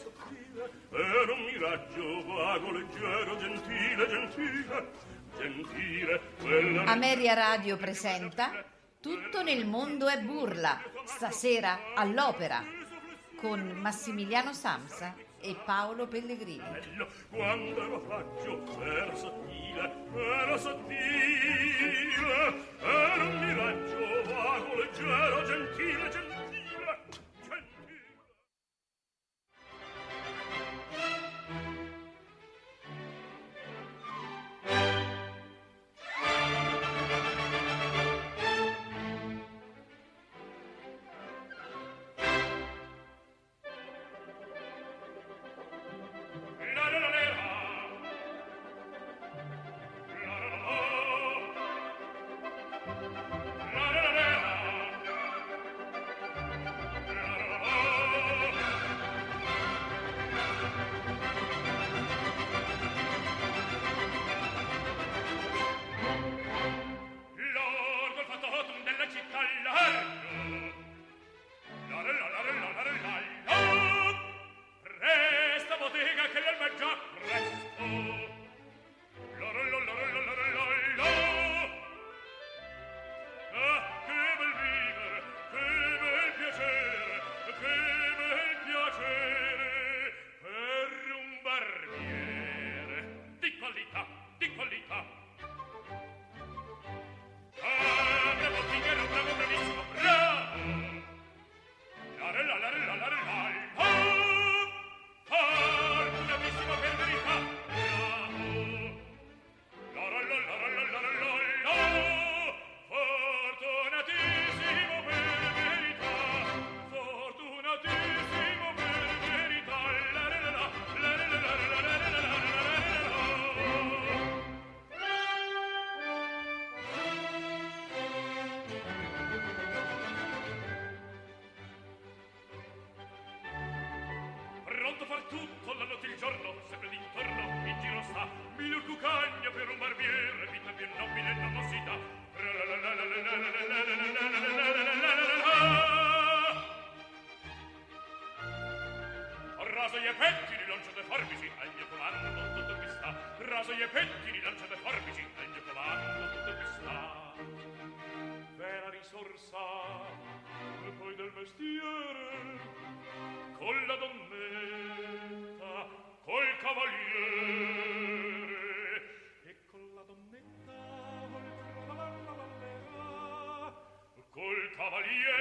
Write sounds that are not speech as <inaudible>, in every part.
sottile era un miraggio vago, leggero, gentile, gentile, gentile. Quella... Ameria Radio presenta Tutto nel mondo è burla, stasera all'opera, con Massimiliano Samsa e Paolo Pellegrini. Quando lo faccio era sottile, era sottile, era un miraggio vago, leggero, gentile, gentile. cavaliere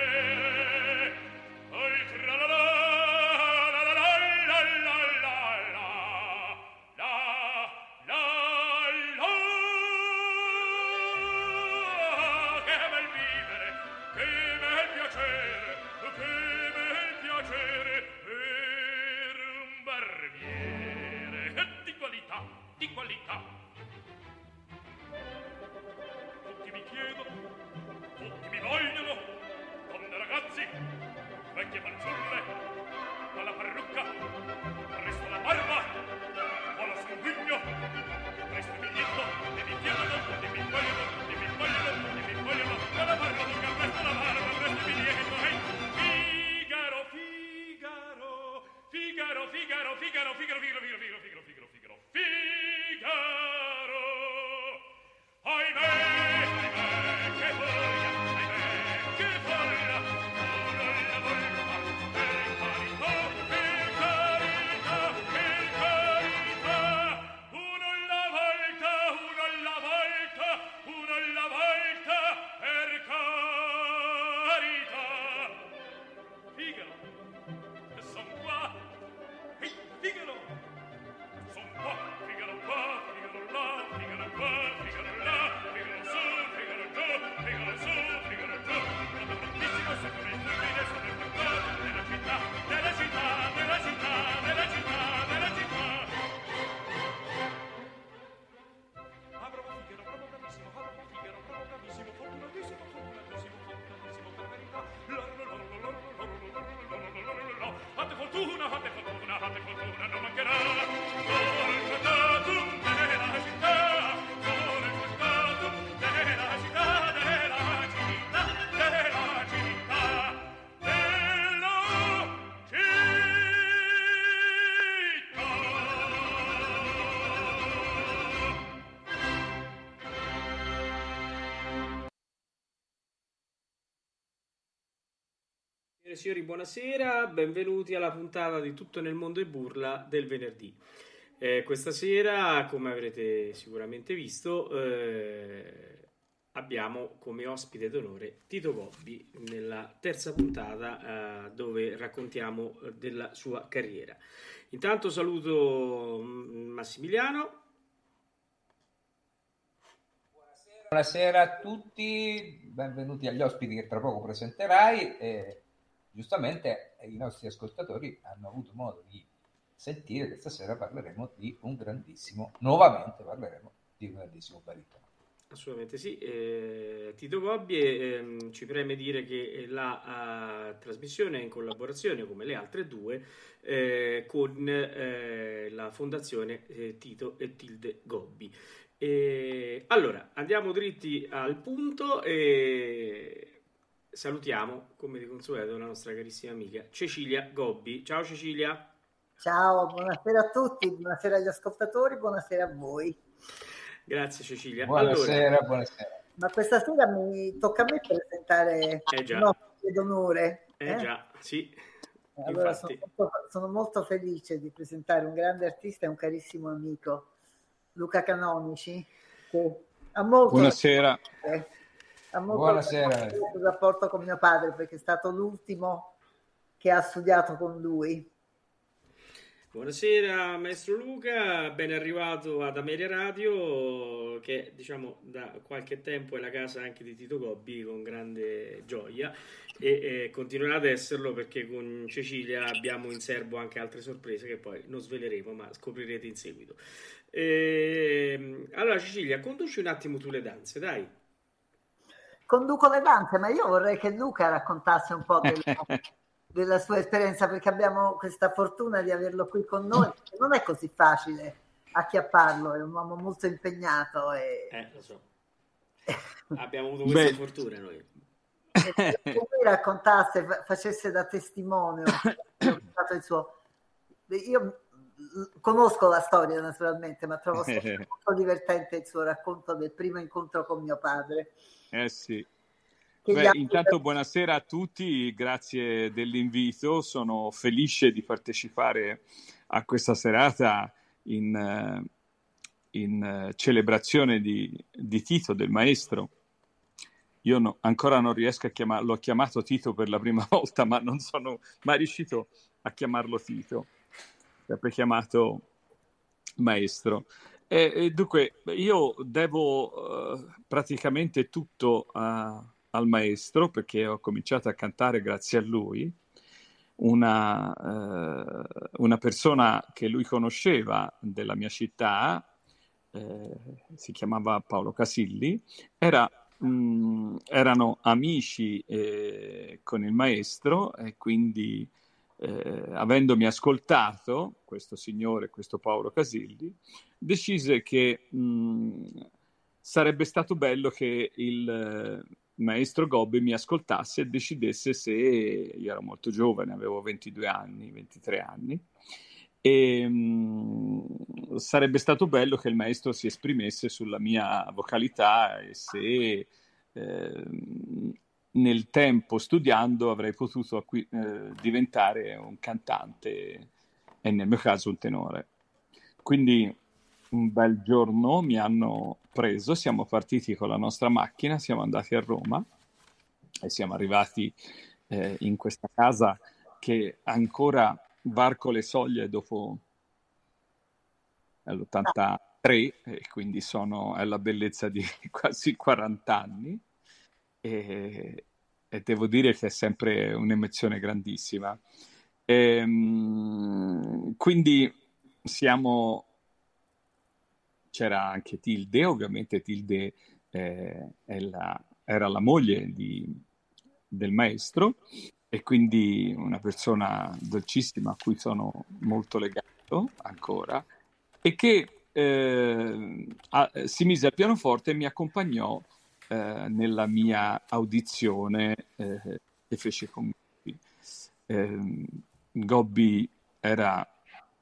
Signori, buonasera, benvenuti alla puntata di Tutto nel mondo e burla del venerdì. Eh, questa sera, come avrete sicuramente visto, eh, abbiamo come ospite d'onore Tito Gobbi nella terza puntata eh, dove raccontiamo della sua carriera. Intanto saluto mm, Massimiliano. Buonasera a tutti, benvenuti agli ospiti che tra poco presenterai. E giustamente i nostri ascoltatori hanno avuto modo di sentire che stasera parleremo di un grandissimo, nuovamente parleremo di un grandissimo baritono. Assolutamente sì, eh, Tito Gobbi eh, ci preme dire che la uh, trasmissione è in collaborazione come le altre due eh, con eh, la fondazione eh, Tito e Tilde Gobbi. allora, andiamo dritti al punto e salutiamo come di consueto la nostra carissima amica Cecilia Gobbi. Ciao Cecilia! Ciao, buonasera a tutti, buonasera agli ascoltatori, buonasera a voi. Grazie Cecilia. Buonasera, allora, buonasera. Ma questa sera mi tocca a me presentare eh già. un ospite d'onore. Eh, eh già, sì. Allora sono molto, sono molto, felice di presentare un grande artista e un carissimo amico, Luca Canonici, che ha molto... Buonasera. Ha molto Buonasera. il rapporto con mio padre perché è stato l'ultimo che ha studiato con lui Buonasera maestro Luca, ben arrivato ad Ameria Radio che diciamo da qualche tempo è la casa anche di Tito Gobbi con grande gioia e, e continuerà ad esserlo perché con Cecilia abbiamo in serbo anche altre sorprese che poi non sveleremo ma scoprirete in seguito. E, ehm, allora Cecilia, conduci un attimo tu le danze, dai. Conduco le danze, ma io vorrei che Luca raccontasse un po' delle <laughs> della sua esperienza perché abbiamo questa fortuna di averlo qui con noi. Non è così facile acchiapparlo, è un uomo molto impegnato. E... Eh, lo so. abbiamo avuto questa Beh. fortuna noi. Se lui raccontasse, facesse da testimone, il suo... io conosco la storia naturalmente, ma trovo <laughs> molto divertente il suo racconto del primo incontro con mio padre. Eh sì. Beh, intanto buonasera a tutti, grazie dell'invito, sono felice di partecipare a questa serata in, eh, in eh, celebrazione di, di, Tito, del maestro. Io no, ancora non riesco a chiamarlo, l'ho chiamato Tito per la prima <laughs> volta, ma non sono mai riuscito a chiamarlo Tito, sempre chiamato maestro. E, e dunque, io devo uh, praticamente tutto a al maestro perché ho cominciato a cantare grazie a lui, una, eh, una persona che lui conosceva della mia città, eh, si chiamava Paolo Casilli, era, mh, mm, erano amici eh, con il maestro e quindi eh, avendomi ascoltato, questo signore, questo Paolo Casilli, decise che mh, sarebbe stato bello che il maestro Gobbi mi ascoltasse e decidesse se io ero molto giovane, avevo 22 anni, 23 anni, e mh, sarebbe stato bello che il maestro si esprimesse sulla mia vocalità e se eh, nel tempo studiando avrei potuto acqui- eh, diventare un cantante e nel mio caso un tenore. Quindi un bel giorno mi hanno preso, siamo partiti con la nostra macchina, siamo andati a Roma e siamo arrivati eh, in questa casa che ancora varco le soglie dopo l'83 e quindi sono alla bellezza di <laughs> quasi 40 anni e, e devo dire che è sempre un'emozione grandissima. E, ehm, quindi siamo c'era anche Tilde, ovviamente Tilde eh, la, era la moglie di, del maestro e quindi una persona dolcissima a cui sono molto legato ancora e che eh, a, si mise al pianoforte e mi accompagnò eh, nella mia audizione eh, che fece con me. Eh, Gobbi era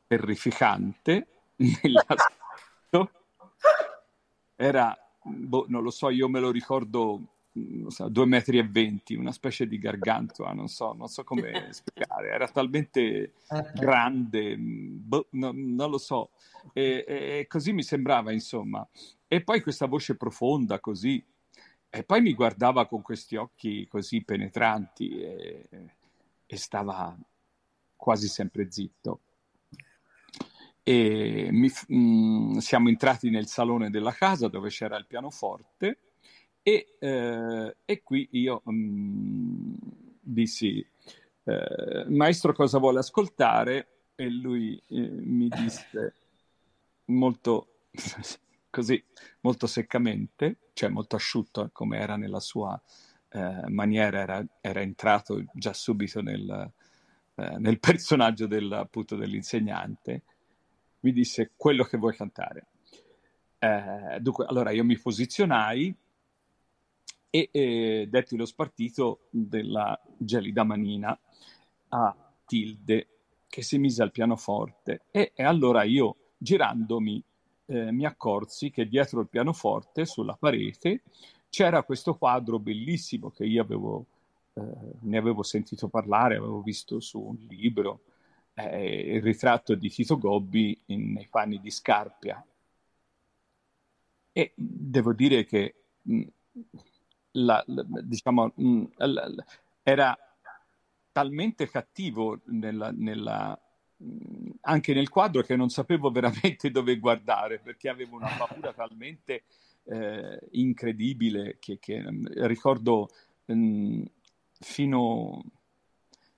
terrificante <laughs> nell'aspetto era, boh, non lo so, io me lo ricordo so, 2 metri e 20, una specie di gargantua, non so, non so come <laughs> spiegare, era talmente grande, boh, no, non lo so, e, e, così mi sembrava insomma. E poi questa voce profonda così, e poi mi guardava con questi occhi così penetranti e, e stava quasi sempre zitto. E mi, mh, mm, siamo entrati nel salone della casa dove c'era il pianoforte e, eh, e qui io mh, mm, dissi, eh, maestro cosa vuole ascoltare? E lui eh, mi disse molto <laughs> così, molto seccamente, cioè molto asciutto come era nella sua eh, maniera, era, era, entrato già subito nel, eh, nel <laughs> personaggio del, appunto, dell'insegnante mi disse quello che vuoi cantare. Eh, dunque, allora io mi posizionai e eh, detti lo spartito della gelida manina a Tilde che si mise al pianoforte e, e allora io girandomi eh, mi accorsi che dietro il pianoforte sulla parete c'era questo quadro bellissimo che io avevo, eh, ne avevo sentito parlare, avevo visto su un libro eh, il ritratto di Tito Gobbi in, nei panni di Scarpia. E devo dire che mh, la, la, diciamo, mh, la, era talmente cattivo nella, nella, mh, anche nel quadro che non sapevo veramente <laughs> dove guardare perché avevo una paura talmente eh, incredibile che, che ricordo fino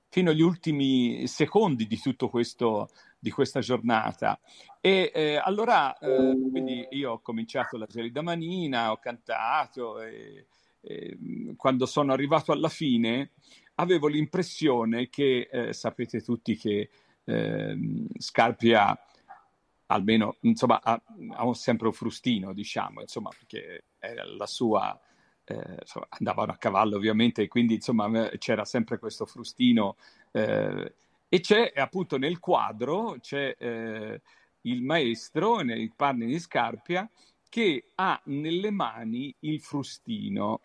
fino agli ultimi secondi di tutto questo, di questa giornata. E eh, allora, eh, quindi io ho cominciato la gelida manina, ho cantato e, e, quando sono arrivato alla fine avevo l'impressione che, eh, sapete tutti che ehm, Scarpia almeno insomma ha, ha, sempre un frustino diciamo insomma perché era la sua eh, andavano a cavallo ovviamente, quindi insomma c'era sempre questo frustino. Eh, e c'è appunto nel quadro c'è eh, il maestro nei panni di Scarpia che ha nelle mani il frustino,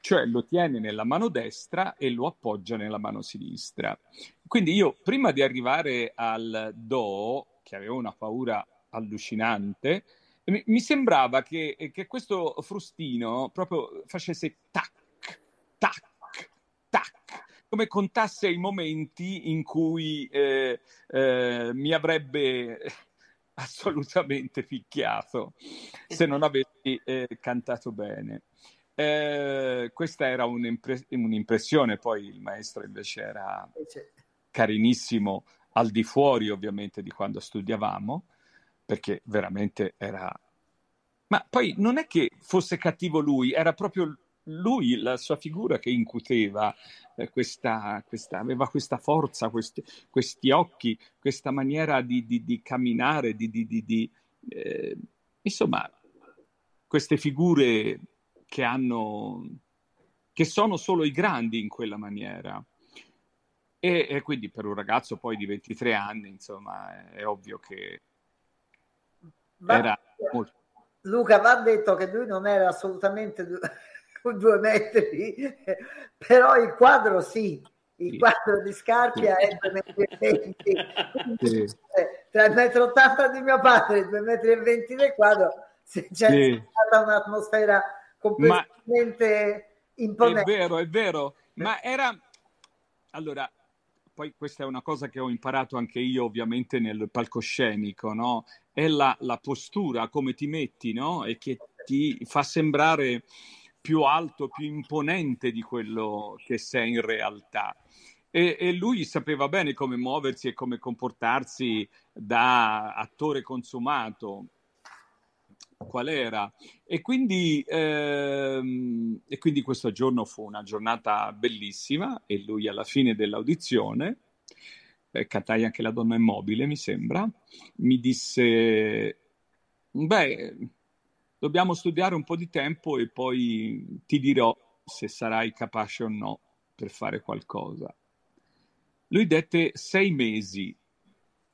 cioè lo tiene nella mano destra e lo appoggia nella mano sinistra. Quindi io prima di arrivare al Do, che avevo una paura allucinante, mi, mi sembrava che, che, questo frustino proprio facesse tac, tac, tac, come contasse i momenti in cui eh, eh, mi avrebbe <laughs> assolutamente picchiato se non avessi eh, cantato bene. Eh, questa era un'impre- un'impressione, poi il maestro invece era carinissimo al di fuori ovviamente di quando studiavamo perché veramente era... Ma poi non è che fosse cattivo lui, era proprio lui, la sua figura che incuteva eh, questa, questa, aveva questa forza, questi, questi occhi, questa maniera di, di, di camminare, di, di eh, insomma, queste figure che hanno, che sono solo i grandi in quella maniera. E, e quindi per un ragazzo poi di 23 anni, insomma, è, è ovvio che Va, era molto... Luca va detto che lui non era assolutamente due, <laughs> due metri, però il quadro sì, il sì. quadro di Scarpia sì. è 2 metri e 20 sì. tra il metro 80 di mio padre e i 2 metri e 20 del quadro c'è stata un'atmosfera completamente Ma imponente è vero, è vero ma era allora poi questa è una cosa che ho imparato anche io ovviamente nel palcoscenico, no? È la, la postura, come ti metti, no? E che ti fa sembrare più alto, più imponente di quello che sei in realtà. E, e, lui sapeva bene come muoversi e come comportarsi da attore consumato qual era. E quindi, ehm, e quindi questo giorno fu una giornata bellissima e lui alla fine dell'audizione, eh, cantai anche La donna immobile, mi sembra, mi disse, beh, dobbiamo studiare un po' di tempo e poi ti dirò se sarai capace o no per fare qualcosa. Lui dette sei mesi.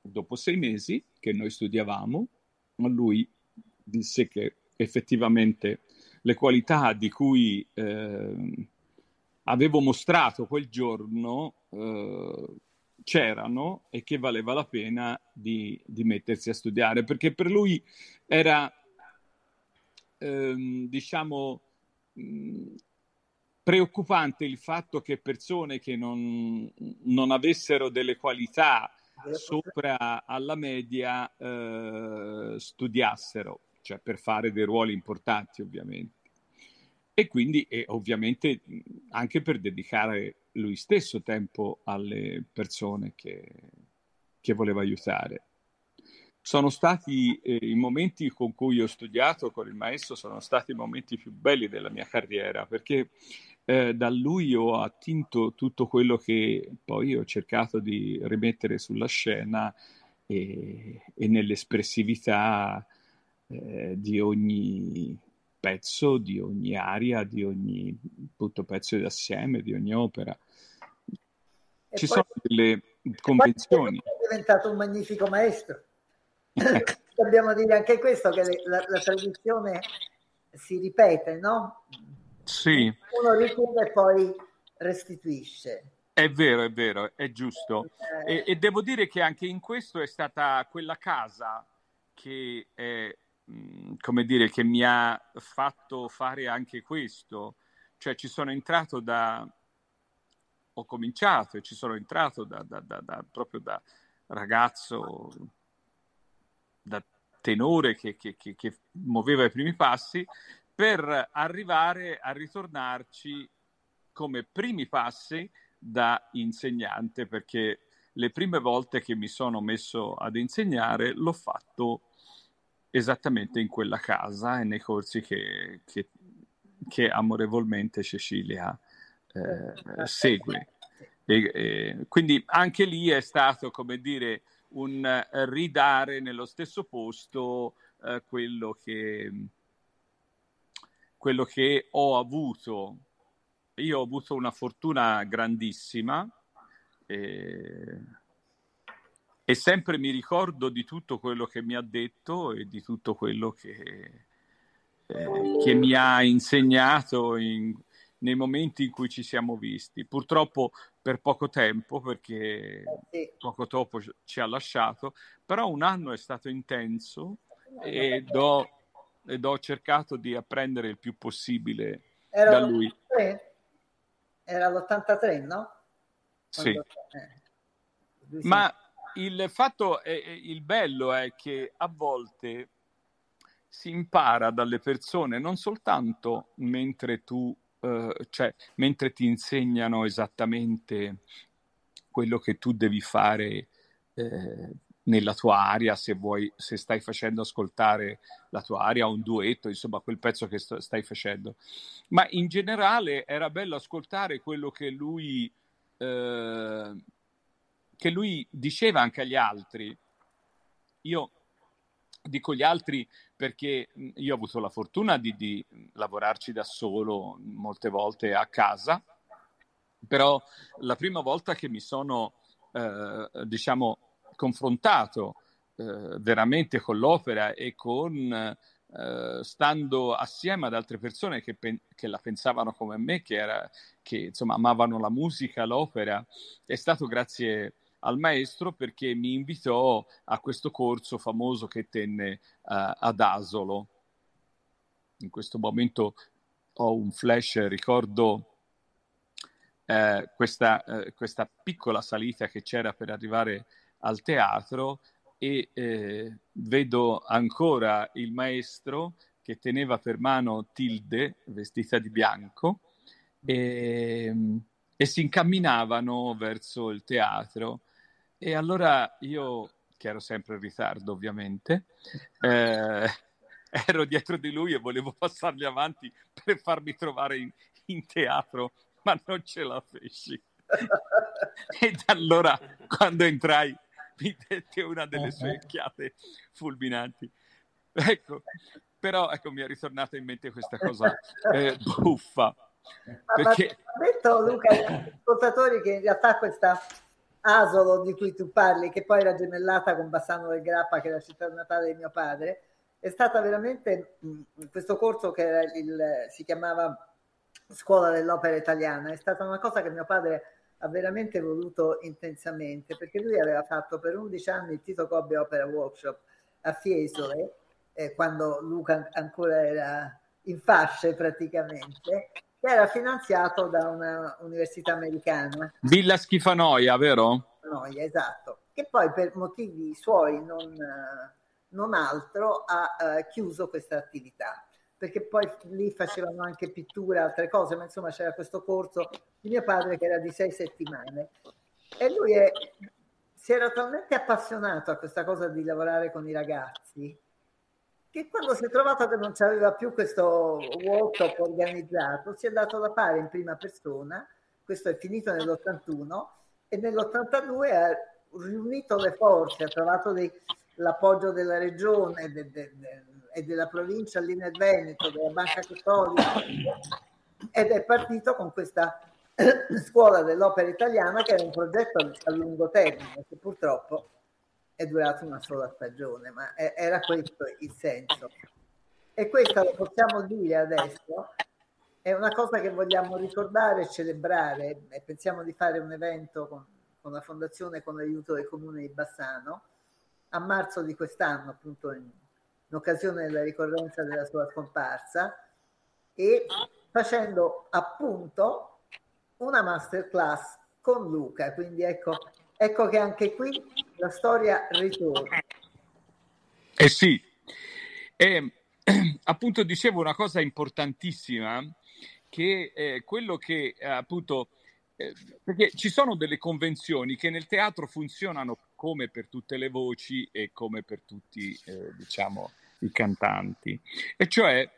Dopo sei mesi che noi studiavamo, lui disse che effettivamente le qualità di cui eh, avevo mostrato quel giorno eh, c'erano e che valeva la pena di, di, mettersi a studiare, perché per lui era, ehm, diciamo, mh, preoccupante il fatto che persone che non, non avessero delle qualità sopra alla media eh, studiassero, cioè per fare dei ruoli importanti ovviamente. E quindi e ovviamente anche per dedicare lui stesso tempo alle persone che, che voleva aiutare. Sono stati eh, i momenti con cui ho studiato con il maestro, sono stati i momenti più belli della mia carriera, perché eh, da lui ho attinto tutto quello che poi ho cercato di rimettere sulla scena e, e nell'espressività eh, di ogni pezzo, di ogni aria, di ogni appunto, pezzo d'assieme, di ogni opera. E Ci poi, sono delle convenzioni. È diventato un magnifico maestro. <laughs> Dobbiamo dire anche questo, che la, la tradizione si ripete, no? Sì. Uno richiede e poi restituisce. È vero, è vero, è giusto. Eh. E, e, devo dire che anche in questo è stata quella casa che, è, come dire, che mi ha fatto fare anche questo. Cioè ci sono entrato da... ho cominciato e ci sono entrato da, da, da, proprio da ragazzo, da tenore che, che, che, che muoveva i primi passi per arrivare a ritornarci come primi passi da insegnante, perché le prime volte che mi sono messo ad insegnare l'ho fatto esattamente in quella casa e nei corsi che, che, che amorevolmente Cecilia eh, segue. E, e, quindi anche lì è stato, come dire, un ridare nello stesso posto eh, quello che quello che ho avuto. Io ho avuto una fortuna grandissima e, e sempre mi ricordo di tutto quello che mi ha detto e di tutto quello che, eh, che mi ha insegnato in, nei momenti in cui ci siamo visti. Purtroppo per poco tempo, perché poco dopo ci ha lasciato, però un anno è stato intenso ed ho ed ho cercato di apprendere il più possibile Era da lui. L'83? Era l'83, no? Quando... Sì. Eh. Ma il fatto, è, il bello è che a volte si impara dalle persone non soltanto mentre tu, eh, cioè mentre ti insegnano esattamente quello che tu devi fare eh, nella tua aria, se vuoi, se stai facendo ascoltare la tua aria, un duetto, insomma, quel pezzo che st- stai facendo. Ma in generale era bello ascoltare quello che lui, eh, che lui diceva anche agli altri. Io dico gli altri perché io ho avuto la fortuna di, di lavorarci da solo molte volte a casa, però la prima volta che mi sono, eh, diciamo, confrontato eh, veramente con l'opera e con eh, stando assieme ad altre persone che, pen- che, la pensavano come me, che, era, che insomma amavano la musica, l'opera, è stato grazie al maestro perché mi invitò a questo corso famoso che tenne uh, ad Asolo. In questo momento ho un flash, ricordo eh, questa, eh, questa, piccola salita che c'era per arrivare al teatro e vedo ancora il maestro che teneva per mano Tilde vestita di bianco e, e si incamminavano verso il teatro e allora io che ero sempre in ritardo ovviamente eh, <laughs> ero dietro di lui e volevo <laughs> passargli avanti per farmi trovare in, in teatro ma non ce la feci <laughs> ed allora quando entrai mi dette una delle sue occhiate fulminanti. Ecco, però ecco, mi è ritornata in mente questa cosa eh, buffa. Perché... Ma detto Luca agli ascoltatori che in realtà questa Asolo di cui tu parli, che poi era gemellata con Bassano del Grappa, che è la città natale di mio padre, è stata veramente mh, questo corso che il, si chiamava Scuola dell'Opera Italiana, è stata una cosa che mio padre ha veramente voluto intensamente, perché lui aveva fatto per 11 anni il Tito Gobbi Opera Workshop a Fiesole, eh, quando Luca ancora era in fasce praticamente, che era finanziato da un'università americana. Villa Schifanoia, vero? Schifanoia, esatto, che poi per motivi suoi non, non altro ha uh, chiuso questa attività perché poi lì facevano anche pittura, altre cose, ma insomma c'era questo corso di mio padre che era di sei settimane. E lui è, si era talmente appassionato a questa cosa di lavorare con i ragazzi che quando si è trovato che non c'aveva più questo workshop organizzato, si è dato da fare in prima persona, questo è finito nell'81, e nell'82 ha riunito le forze, ha trovato dei, l'appoggio della regione, de, de, de, e della provincia lì nel Veneto, della Banca Cattolica, ed è partito con questa <coughs> scuola dell'opera italiana che era un progetto a lungo termine, che purtroppo è durato una sola stagione, ma era questo il senso. E questo lo possiamo dire adesso, è una cosa che vogliamo ricordare e celebrare, e pensiamo di fare un evento con, con la Fondazione con l'aiuto del Comune di Bassano a marzo di quest'anno, appunto in, in occasione della ricorrenza della sua scomparsa e facendo appunto una masterclass con Luca. Quindi ecco, ecco che anche qui la storia ritorna. Eh sì, e, <clears throat> appunto dicevo una cosa importantissima che è quello che appunto eh, perché ci sono delle convenzioni che nel teatro funzionano come per tutte le voci e come per tutti eh, diciamo i cantanti, e cioè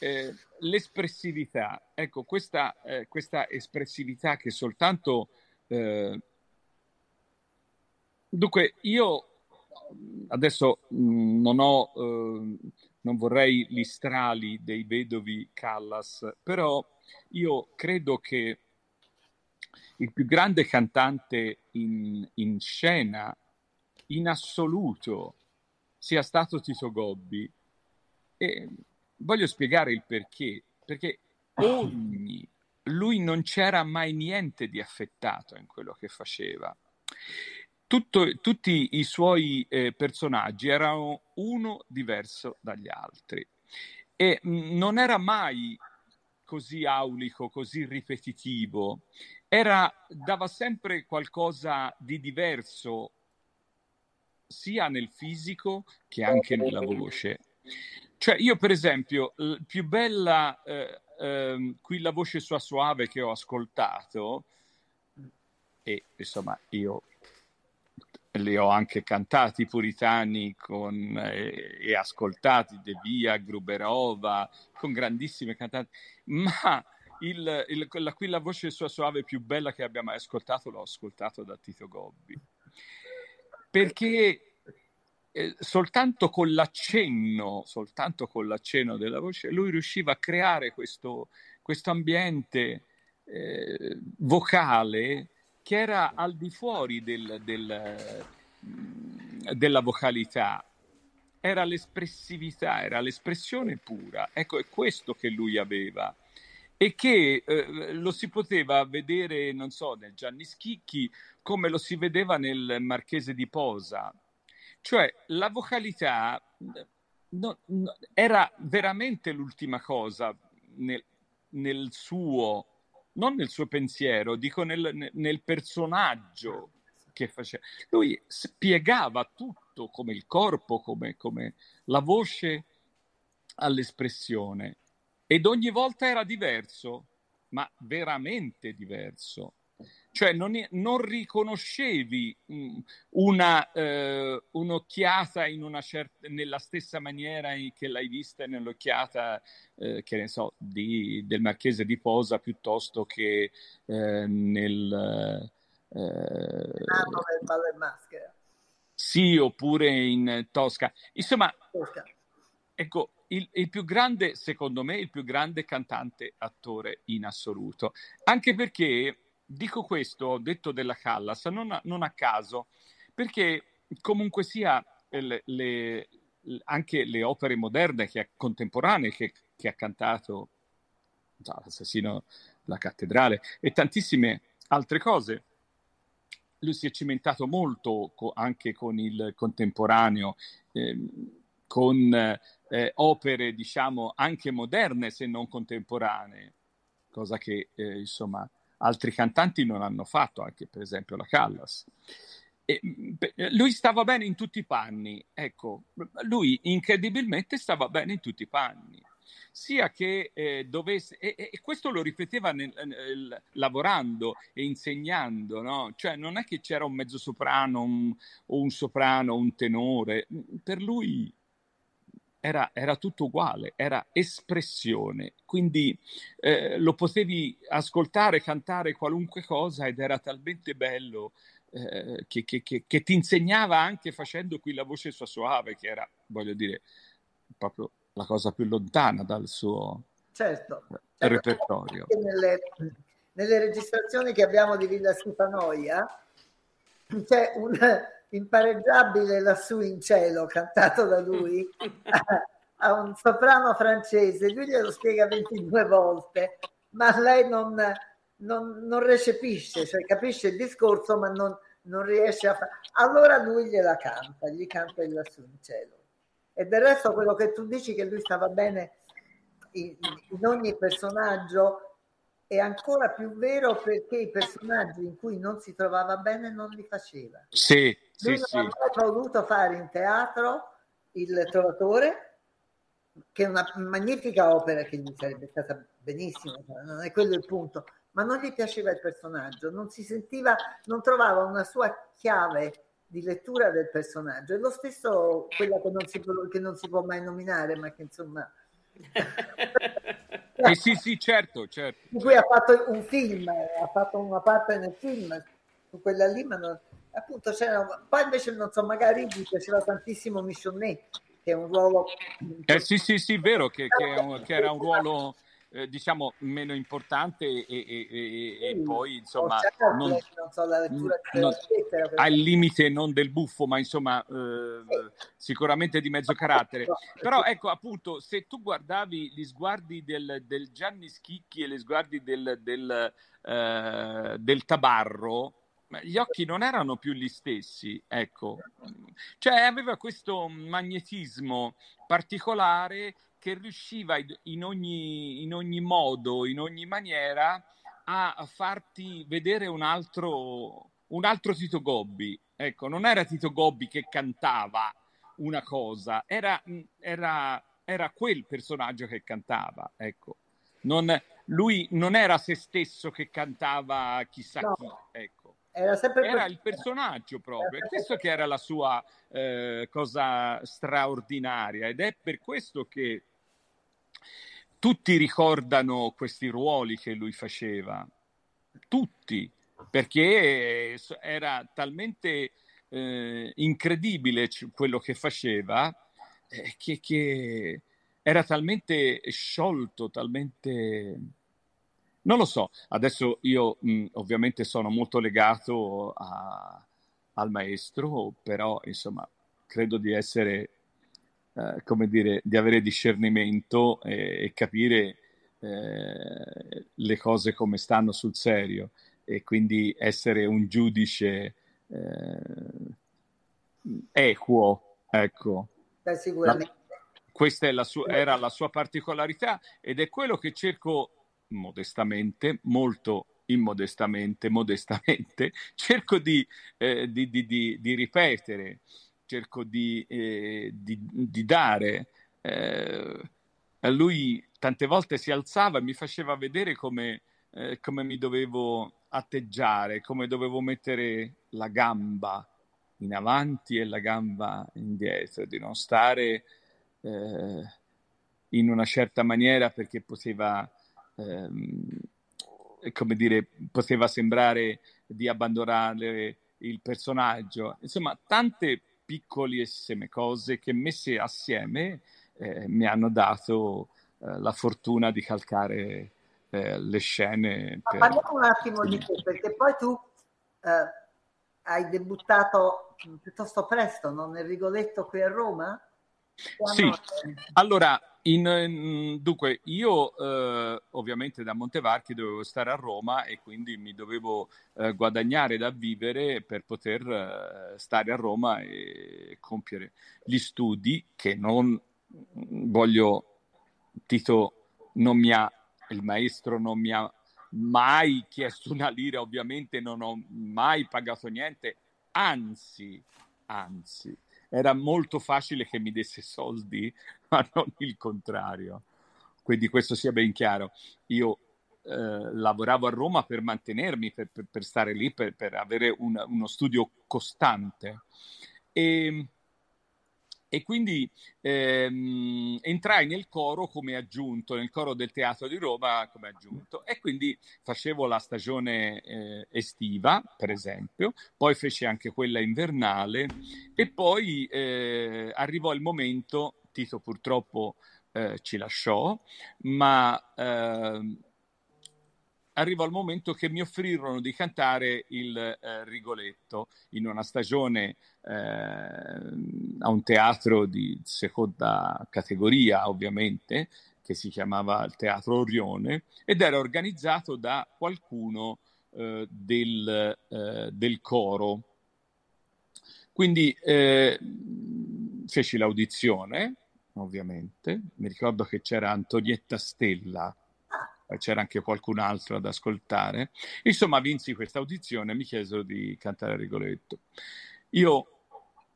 eh, l'espressività. Ecco, questa, eh, questa, espressività che soltanto... Eh, dunque, io adesso mm, non ho... Eh, non vorrei gli strali dei vedovi Callas, però io credo che il più grande cantante in, in scena in assoluto sia stato Tito Gobbi. E voglio spiegare il perché, perché ogni, lui non c'era mai niente di affettato in quello che faceva. Tutto, tutti i suoi eh, personaggi erano uno diverso dagli altri e mh, non era mai così aulico, così ripetitivo, era, dava sempre qualcosa di diverso sia nel fisico che anche nella voce. Cioè, io, per esempio, la più bella eh, eh, qui la voce sua suave che ho ascoltato, e insomma, io li ho anche cantati puritani con, eh, e ascoltati De Via, Gruberova, con grandissime cantanti, ma il, il, la, qui la voce sua suave più bella che abbia mai ascoltato l'ho ascoltato da Tito Gobbi. Perché eh, soltanto con l'accenno, soltanto con l'accenno della voce, lui riusciva a creare questo, questo ambiente eh, vocale che era al di fuori del, del, della vocalità, era l'espressività, era l'espressione pura. Ecco, è questo che lui aveva e che eh, lo si poteva vedere, non so, nel Gianni Schicchi, come lo si vedeva nel Marchese di Posa. Cioè, la vocalità no, no, era veramente l'ultima cosa nel, nel, suo, non nel suo pensiero, dico nel, nel personaggio che faceva. Lui spiegava tutto, come il corpo, come, come la voce all'espressione ed ogni volta era diverso, ma veramente diverso. Cioè non, non riconoscevi mm, una, eh, un'occhiata una certa, nella stessa maniera che l'hai vista nell'occhiata, eh, che ne so, di, del Marchese di Posa piuttosto che eh, nel... Eh, Nano del ballo e maschera. Sì, oppure in Tosca. Insomma, Tosca. ecco, il, il, più grande, secondo me, il più grande cantante attore in assoluto. Anche perché, dico questo, ho detto della Callas, non a, non a caso, perché comunque sia le, le, anche le opere moderne che contemporanee che, che ha cantato, l'assassino della cattedrale e tantissime altre cose. Lui si è cimentato molto co- anche con il contemporaneo, eh, con eh, opere, diciamo, anche moderne se non contemporanee, cosa che, eh, insomma, altri cantanti non hanno fatto, anche per esempio la Callas. E, lui stava bene in tutti i panni, ecco, lui incredibilmente stava bene in tutti i panni sia che eh, dovesse, e, e, questo lo ripeteva nel, nel, lavorando e insegnando, no? cioè non è che c'era un mezzo soprano un, o un soprano, un tenore, per lui era, era tutto uguale, era espressione, quindi eh, lo potevi ascoltare, cantare qualunque cosa ed era talmente bello. Eh, che, che, che, che, ti insegnava anche facendo qui la voce sua suave, che era, voglio dire, proprio la cosa più lontana dal suo certo, certo. repertorio. Nelle, nelle, registrazioni che abbiamo di Villa Stefanoia c'è un impareggiabile lassù in cielo cantato da lui <laughs> a un soprano francese, lui glielo spiega 22 volte, ma lei non, non, non recepisce, cioè capisce il discorso ma non, non riesce a fare. Allora lui gliela canta, gli canta il lassù in cielo. E del resto quello che tu dici che lui stava bene in, in ogni personaggio è ancora più vero perché i personaggi in cui non si trovava bene non li faceva. Sì, lui sì, non sì. voluto fare in teatro Il Trovatore, che è una magnifica opera che gli sarebbe stata benissimo, non è quello il punto, ma non gli piaceva il personaggio, non si sentiva, non trovava una sua chiave di lettura del personaggio. È lo stesso quella che non si che non si può mai nominare, ma che insomma... <laughs> eh sì, sì, certo, certo. Di cui ha fatto un film, ha fatto una parte nel film su quella lì, ma non, appunto c'era... Poi invece, non so, magari gli piaceva tantissimo Michonnet, che è un ruolo... Eh sì, sì, sì, vero, che, che, che era un ruolo eh, diciamo meno importante e, e, e, e poi insomma non, non so, non, al limite non del buffo ma insomma eh, sicuramente di mezzo carattere. Però ecco appunto se tu guardavi gli sguardi del, del Gianni Schicchi e gli sguardi del, del, eh, del Tabarro gli occhi non erano più gli stessi, ecco. Cioè aveva questo magnetismo particolare che riusciva in ogni, in ogni modo, in ogni maniera a farti vedere un altro, un altro Tito Gobbi. Ecco, non era Tito Gobbi che cantava una cosa, era, era, era quel personaggio che cantava. Ecco. Non, lui non era se stesso che cantava chissà no. chi. Ecco. Era, era il personaggio proprio, è questo che era la sua eh, cosa straordinaria ed è per questo che tutti ricordano questi ruoli che lui faceva, tutti, perché era talmente eh, incredibile quello che faceva eh, che, che, era talmente sciolto, talmente... Non lo so, adesso io mh, ovviamente sono molto legato a, al maestro, però insomma credo di essere eh, come dire, di avere discernimento e, e capire eh, le cose come stanno sul serio e quindi essere un giudice eh, equo, ecco. Beh, sicuramente. La, questa la sua, era la sua particolarità ed è quello che cerco modestamente, molto immodestamente, <laughs> modestamente, cerco di, eh, di, di, di ripetere cerco di, eh, dare. Eh, lui tante volte si alzava e mi faceva vedere come, eh, come mi dovevo atteggiare, come dovevo mettere la gamba in avanti e la gamba indietro, di non stare eh, in una certa maniera perché poteva, ehm, come dire, poteva sembrare di abbandonare il personaggio. Insomma, tante piccolissime cose che messe assieme eh, mi hanno dato eh, la fortuna di calcare eh, le scene. Per... Parliamo un attimo di te, perché poi tu eh, hai debuttato piuttosto presto, no? nel Rigoletto qui a Roma? Sì, allora, in, in, dunque, io eh, ovviamente da Montevarchi dovevo stare a Roma e quindi mi dovevo eh, guadagnare da vivere per poter eh, stare a Roma e compiere gli studi che non voglio, Tito non mi ha, il maestro non mi ha mai chiesto una lira, ovviamente non ho mai pagato niente, anzi, anzi era molto facile che mi desse soldi, <laughs> ma non il contrario. Quindi questo sia ben chiaro. Io eh, lavoravo a Roma per mantenermi, per, per, per stare lì, per, per avere un, uno studio costante. E, e quindi ehm, entrai nel coro come aggiunto, nel coro del Teatro di Roma come aggiunto. E quindi facevo la stagione eh, estiva, per esempio, poi feci anche quella invernale e poi eh, arrivò il momento, Tito purtroppo eh, ci lasciò, ma ehm, arrivò il momento che mi offrirono di cantare il eh, Rigoletto in una stagione eh, a un teatro di seconda categoria, ovviamente, che si chiamava il Teatro Orione, ed era organizzato da qualcuno eh, del, eh, del, coro. Quindi eh, feci l'audizione, ovviamente. Mi ricordo che c'era Antonietta Stella c'era anche qualcun altro ad ascoltare. Insomma, vinsi questa audizione e mi chiesero di cantare Rigoletto. Io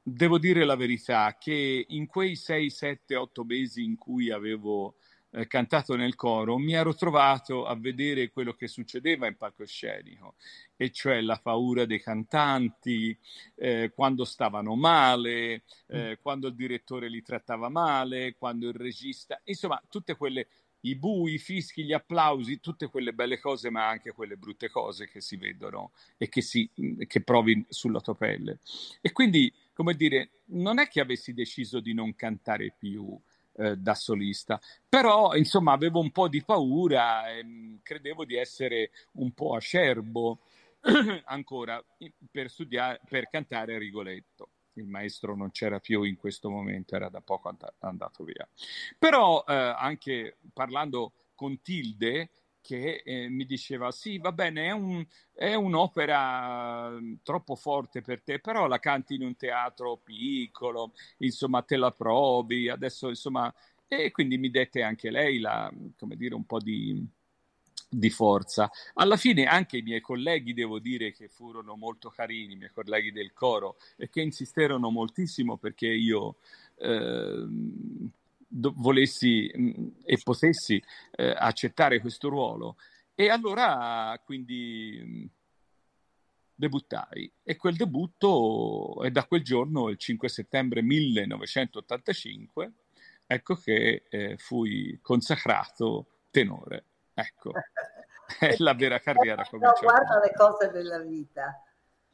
devo dire la verità che in quei 6, 7, 8 mesi in cui avevo eh, cantato nel coro mi ero trovato a vedere quello che succedeva in palcoscenico, e cioè la paura dei cantanti, eh, quando stavano male, eh, quando il direttore li trattava male, quando il regista, insomma, tutte quelle i bui, i fischi, gli applausi, tutte quelle belle cose, ma anche quelle brutte cose che si vedono e che, si, che provi sulla tua pelle. E quindi, come dire, non è che avessi deciso di non cantare più eh, da solista, però insomma avevo un po' di paura e credevo di essere un po' acerbo <clears throat> ancora per studiare, per cantare a Rigoletto il maestro non c'era più in questo momento, era da poco and- andato via. Però eh, anche parlando con Tilde, che eh, mi diceva sì, va bene, è, un, è, un'opera mm, troppo forte per te, però la canti in un teatro piccolo, insomma te la provi, adesso insomma... E quindi mi dette anche lei la, come dire, un po' di di forza. Alla fine anche i miei colleghi, devo dire che furono molto carini, i miei colleghi del coro, e che insisterono moltissimo perché io eh, do- volessi mh, mm, e potessi eh, accettare questo ruolo. E allora quindi debuttai e quel debutto è da quel giorno, il 5 settembre 1985, ecco che eh, fui consacrato tenore. Ecco, <laughs> è la vera carriera. No, guarda le cose della vita,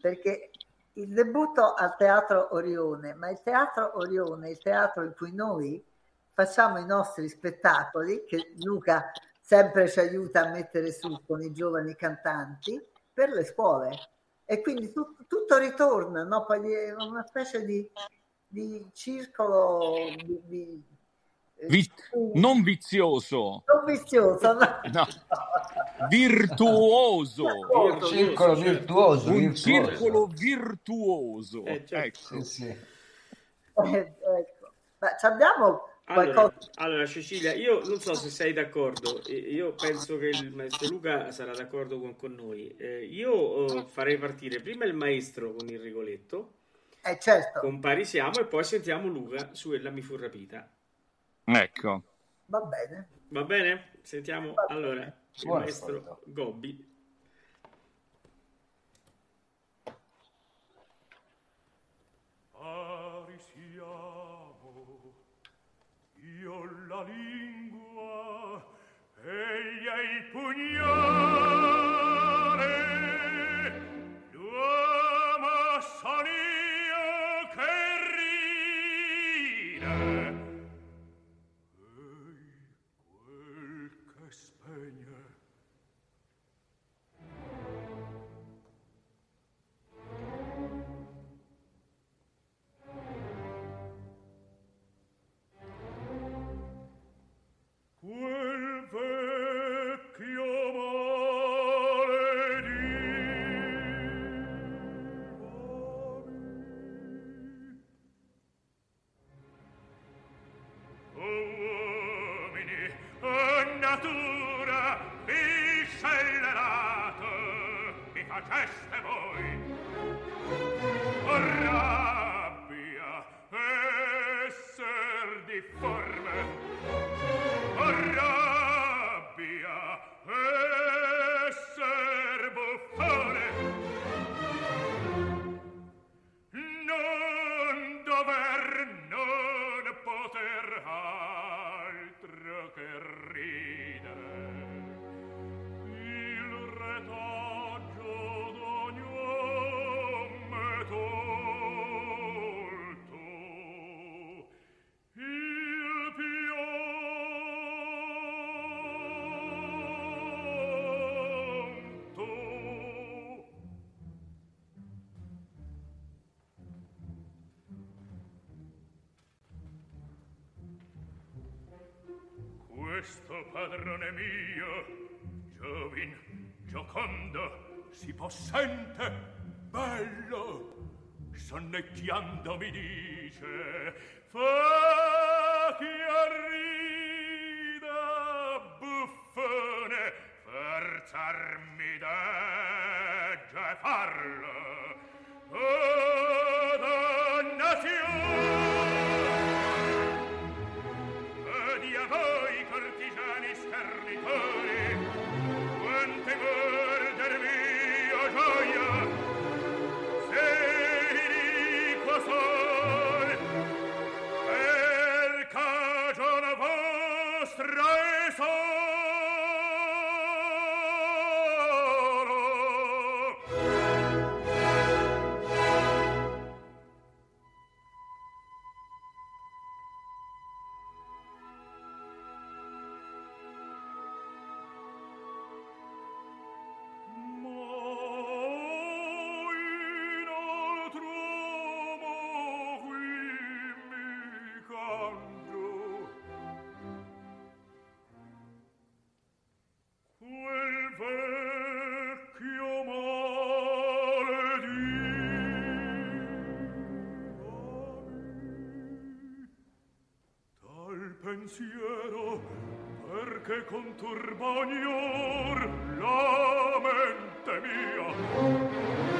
perché il debutto al Teatro Orione, ma il Teatro Orione, il teatro in cui noi facciamo i nostri spettacoli, che Luca sempre ci aiuta a mettere su con i giovani cantanti, per le scuole. E quindi tu, tutto ritorna, no? Poi è una specie di, di circolo di, di Vi- non vizioso. Non vizioso, no. no. Virtuoso. Un circolo virtuoso. Un virtuoso. circolo virtuoso. Eh, certo. Ecco. Sì, sì. Eh, ecco. Ma ci abbiamo Allora, qualcosa... allora, Cecilia, io non so se sei d'accordo, eh, io penso che il maestro Luca sarà d'accordo con, con noi. Eh, io eh, farei partire prima il maestro con il Rigoletto, Eh, certo, con Pari siamo, e poi sentiamo Luca su Ella mi fu rapita. Ecco. va bene. Va bene? Sentiamo Va bene. allora il maestro ascolto. Gobbi. questo padrone mio giovin giocondo si possente bello. Sonnecchiando mi dice pensiero perché con turbanior la mente mia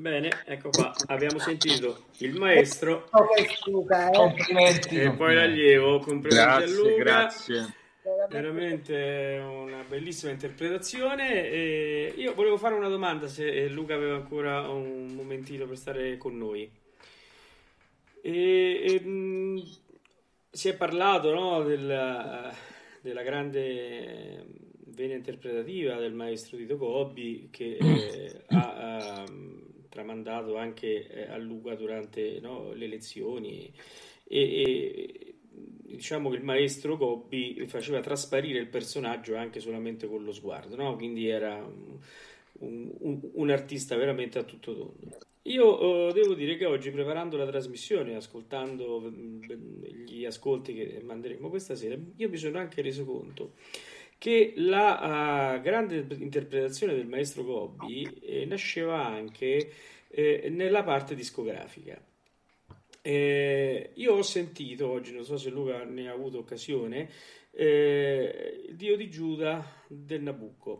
Bene, ecco qua, abbiamo sentito il maestro eh. Complimenti. e poi l'allievo, complimenti a Grazie, Luca. grazie. Veramente una bellissima interpretazione. E io volevo fare una domanda se Luca aveva ancora un momentino per stare con noi. E, e, mh, si è parlato no, del- della grande vena interpretativa del maestro Tito Gobbi che eh, ha ehm, tramandato anche eh, a Luca durante no, le lezioni e, e diciamo che il maestro Gobbi faceva trasparire il personaggio anche solamente con lo sguardo, no? quindi era un, un- un artista veramente a tutto tondo. Io eh, devo dire che oggi preparando la trasmissione, ascoltando mm, gli ascolti che manderemo questa sera, io mi sono anche reso conto che la eh, grande interpretazione del maestro Gobbi eh, nasceva anche eh, nella parte discografica. Eh, io ho sentito oggi, non so se Luca ne ha avuto occasione, eh, il Dio di Giuda del Nabucco.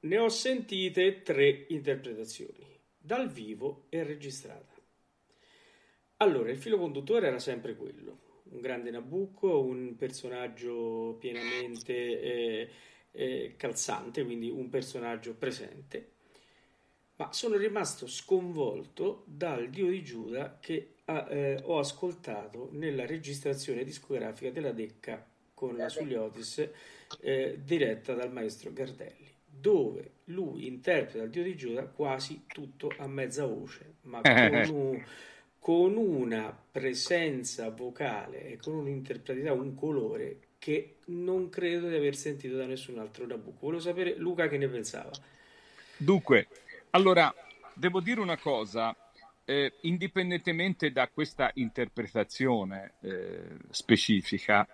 Ne ho sentite tre interpretazioni, dal vivo e registrata. Allora, il filo conduttore era sempre quello, un grande Nabucco, un personaggio pienamente eh, eh, calzante, quindi un personaggio presente, ma sono rimasto sconvolto dal Dio di Giuda che ah, eh, ho ascoltato nella registrazione discografica della Decca con la Suliotis eh, diretta dal maestro Gardelli, dove lui interpreta il Dio di Giuda quasi tutto a mezza voce, ma <laughs> con, un- con una presenza vocale e con un'interpretatività, un colore che non credo di aver sentito da nessun altro Nabucco. Volevo sapere Luca che ne pensava. Dunque, allora, devo dire una cosa, eh, indipendentemente da questa interpretazione eh, specifica,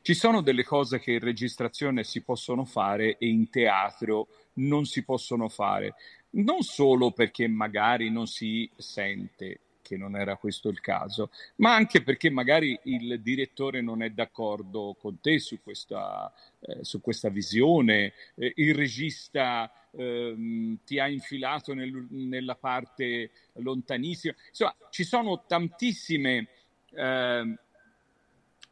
ci sono delle cose che in registrazione si possono fare e in teatro non si possono fare, non solo perché magari non si sente che non era questo il caso, ma anche perché magari il direttore non è d'accordo con te su questa, eh, su questa visione, eh, il regista ehm, ti ha infilato nel- nella parte lontanissima. Insomma, ci sono tantissime ehm,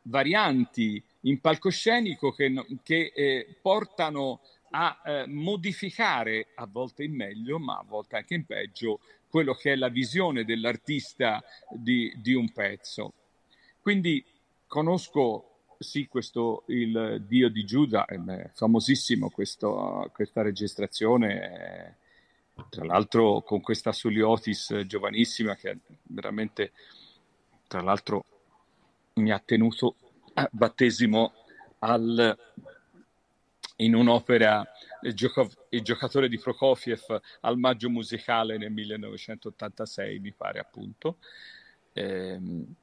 varianti in palcoscenico che, che, eh, portano a eh, modificare a volte in meglio, ma a volte anche in peggio, quello che è la visione dell'artista di, di un pezzo. Quindi conosco sì questo il Dio di Giuda, è beh, famosissimo questo- questa registrazione, eh, tra l'altro con questa Suliotis eh, giovanissima che veramente, tra l'altro, mi ha tenuto a battesimo al- in un'opera il, giocatore di Prokofiev al Maggio Musicale nel 1986, mi pare appunto. Ehm,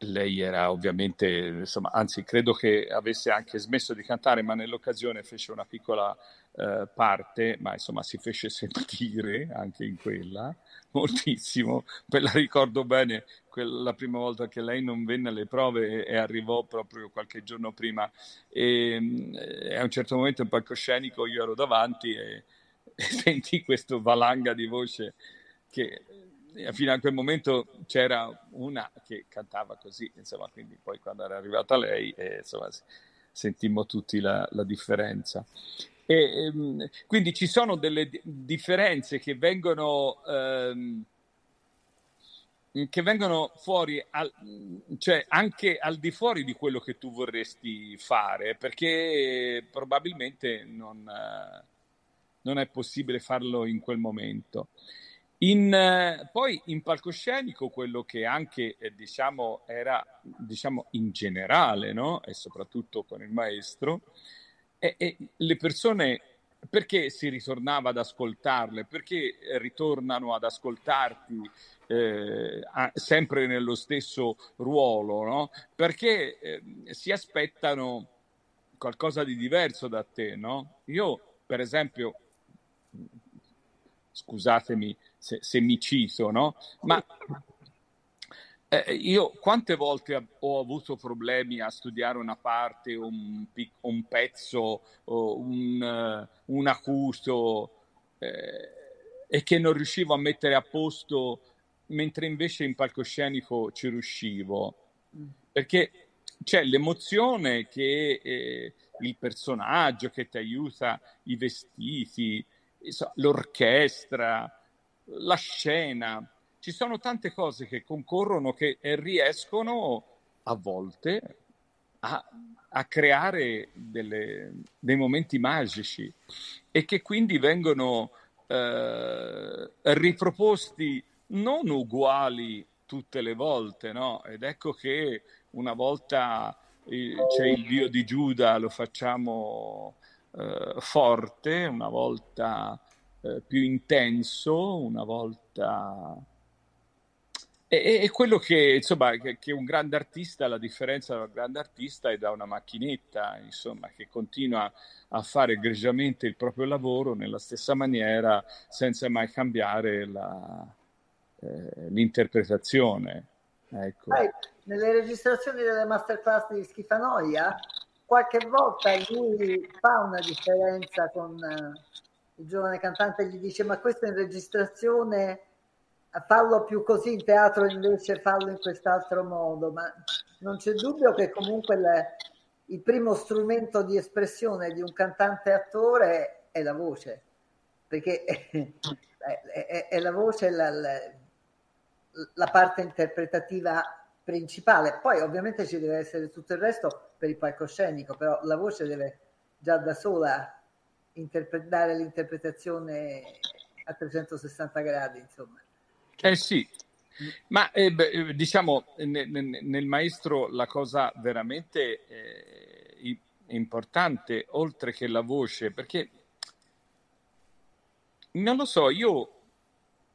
lei era ovviamente, insomma, anzi credo che avesse anche smesso di cantare, ma nell'occasione fece una piccola eh, parte, ma insomma si fece sentire <laughs> anche in quella moltissimo. Me la ricordo bene la prima volta che lei non venne alle prove e, arrivò proprio qualche giorno prima. E, e, a un certo momento in palcoscenico io ero davanti e, <laughs> e sentì questo valanga di voce che fino a quel momento c'era una che cantava così, insomma, quindi poi quando era arrivata lei, eh, insomma, sentimmo tutti la, la differenza. E, ehm, quindi ci sono delle differenze che vengono, ehm, che vengono fuori, al, cioè anche al di fuori di quello che tu vorresti fare, perché probabilmente non, non è possibile farlo in quel momento. In, poi in palcoscenico quello che anche eh, diciamo era diciamo in generale no? e soprattutto con il maestro e, e le persone perché si ritornava ad ascoltarle? Perché ritornano ad ascoltarti eh, a, sempre nello stesso ruolo? No? Perché eh, si aspettano qualcosa di diverso da te, no? Io, per esempio, scusatemi se, se mi cito, no? Ma eh, io quante volte ho avuto problemi a studiare una parte, un, un pezzo, un, uh, un acuto eh, e che non riuscivo a mettere a posto, mentre invece in palcoscenico ci riuscivo. Perché c'è l'emozione che eh, il personaggio che ti aiuta, i vestiti, l'orchestra, la scena ci sono tante cose che concorrono che riescono a volte a, a creare delle, dei momenti magici e che quindi vengono eh, riproposti non uguali tutte le volte, no? Ed ecco che una volta eh, c'è il Dio di Giuda, lo facciamo eh, forte, una volta eh, più intenso, una volta è, è quello che, insomma, che, che, un grande artista, la differenza da un grande artista è da una macchinetta, insomma, che continua a fare egregiamente il proprio lavoro nella stessa maniera, senza mai cambiare la, eh, l'interpretazione. Ecco. Sai, nelle registrazioni delle masterclass di Schifanoia, qualche volta lui fa una differenza con eh, il giovane cantante, gli dice ma questa è in registrazione farlo più così in teatro invece farlo in quest'altro modo, ma non c'è dubbio che comunque le, il primo strumento di espressione di un cantante attore è la voce, perché <laughs> è, è, è la voce la, la, la, parte interpretativa principale. Poi ovviamente ci deve essere tutto il resto per il palcoscenico, però la voce deve già da sola dare l'interpretazione a 360 gradi, insomma. Eh sì, ma eh, beh, diciamo nel, nel, maestro la cosa veramente eh, importante, oltre che la voce, perché non lo so, io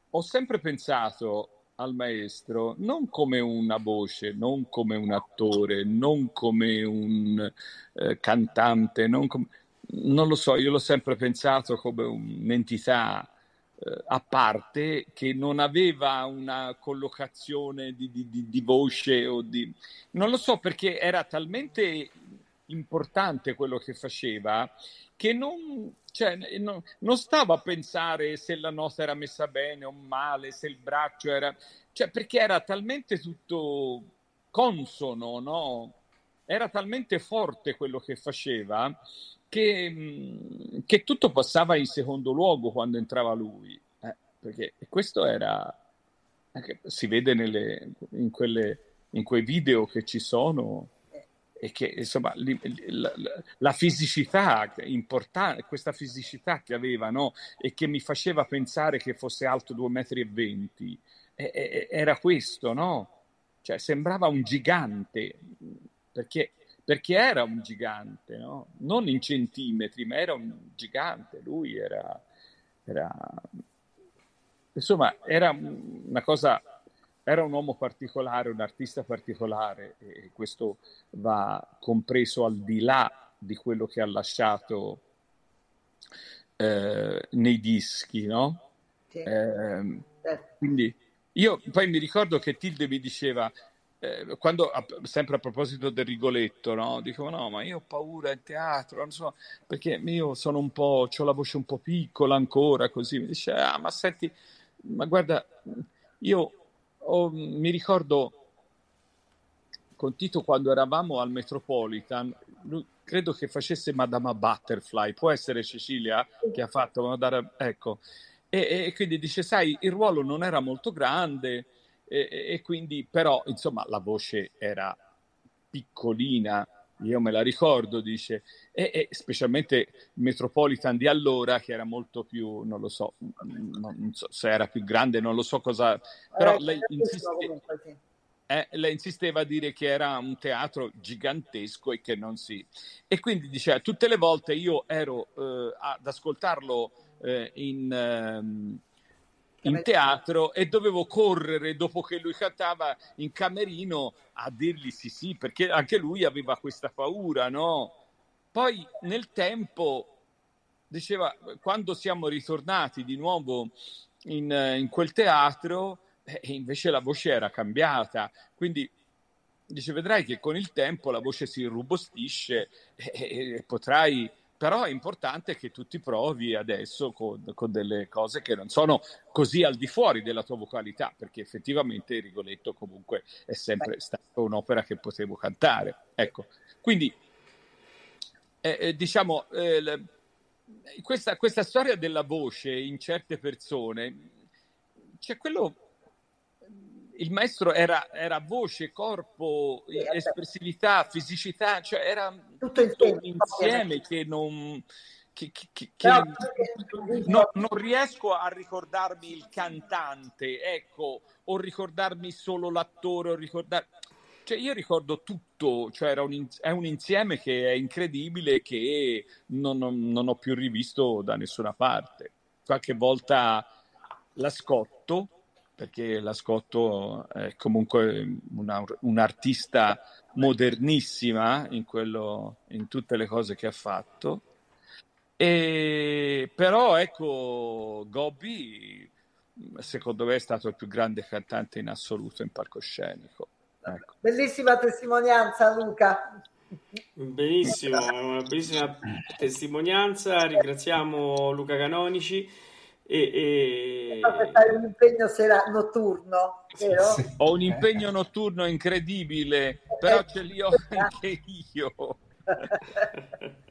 ho sempre pensato al maestro non come una voce, non come un attore, non come un eh, cantante, non, com- non lo so, io l'ho sempre pensato come un'entità eh, a parte che non aveva una collocazione di, di, di, voce o di... non lo so perché era talmente importante quello che faceva che non, cioè, non, non, stava a pensare se la nota era messa bene o male, se il braccio era... Cioè, perché era talmente tutto consono, no? Era talmente forte quello che faceva che, mm, che, tutto passava in secondo luogo quando entrava lui, eh, perché questo era, si vede nelle, in, quelle, in quei video che ci sono e che insomma li, la, la, fisicità importante, questa fisicità che aveva no? e che mi faceva pensare che fosse alto 2,20 metri, e, e, era questo, no? Cioè sembrava un gigante perché perché era un gigante, no? non in centimetri, ma era un gigante, lui era, era insomma, era una cosa, era un uomo particolare, un artista particolare e questo va compreso al di là di quello che ha lasciato eh, nei dischi, no? Sì. Eh, quindi io poi mi ricordo che Tilde mi diceva, eh, quando, sempre a proposito del Rigoletto, no? dicevo no, ma io ho paura in teatro, non so, perché io sono un po', ho la voce un po' piccola ancora, così, mi dice, ah, ma senti, ma guarda, io ho, mi ricordo con Tito quando eravamo al Metropolitan, lui, credo che facesse Madama Butterfly, può essere Cecilia che ha fatto, ecco, e, e, quindi dice, sai, il ruolo non era molto grande e, e quindi però, insomma, la voce era piccolina, io me la ricordo, dice, e, e, specialmente Metropolitan di allora, che era molto più, non lo so, non so se era più grande, non lo so cosa, però eh, lei, insiste, eh, lei, insisteva a dire che era un teatro gigantesco e che non si... E quindi diceva, tutte le volte io ero eh, ad ascoltarlo eh, in... In teatro e dovevo correre dopo che lui cantava in camerino a dirgli sì sì perché anche lui aveva questa paura no? Poi nel tempo diceva quando siamo ritornati di nuovo in, in quel teatro eh, invece la voce era cambiata. Quindi dice vedrai che con il tempo la voce si irrobustisce e, e, e potrai però è importante che tu ti provi adesso con, con, delle cose che non sono così al di fuori della tua vocalità, perché effettivamente Rigoletto comunque è sempre stata un'opera che potevo cantare. Ecco, quindi eh, eh, diciamo, eh, questa, questa storia della voce in certe persone, c'è quello il maestro era, era, voce, corpo, espressività, fisicità, cioè era tutto, tutto un insieme che non... Che, che, che, Però, no, non riesco a ricordarmi il cantante, ecco, o ricordarmi solo l'attore, o ricordar... Cioè, io ricordo tutto, cioè un, è un insieme che è incredibile che non, non, non ho più rivisto da nessuna parte. Qualche volta l'ascolto, perché la Scotto è comunque una, un'artista modernissima in, quello, in tutte le cose che ha fatto. E, però ecco, Gobbi secondo me è stato il più grande cantante in assoluto in palcoscenico. Ecco. Bellissima testimonianza Luca. Benissimo, una bellissima testimonianza. Ringraziamo Luca Canonici e, e... Fai un impegno sera notturno, vero? Sì. Ho un impegno notturno incredibile, però ce li ho <laughs> anche io. <laughs>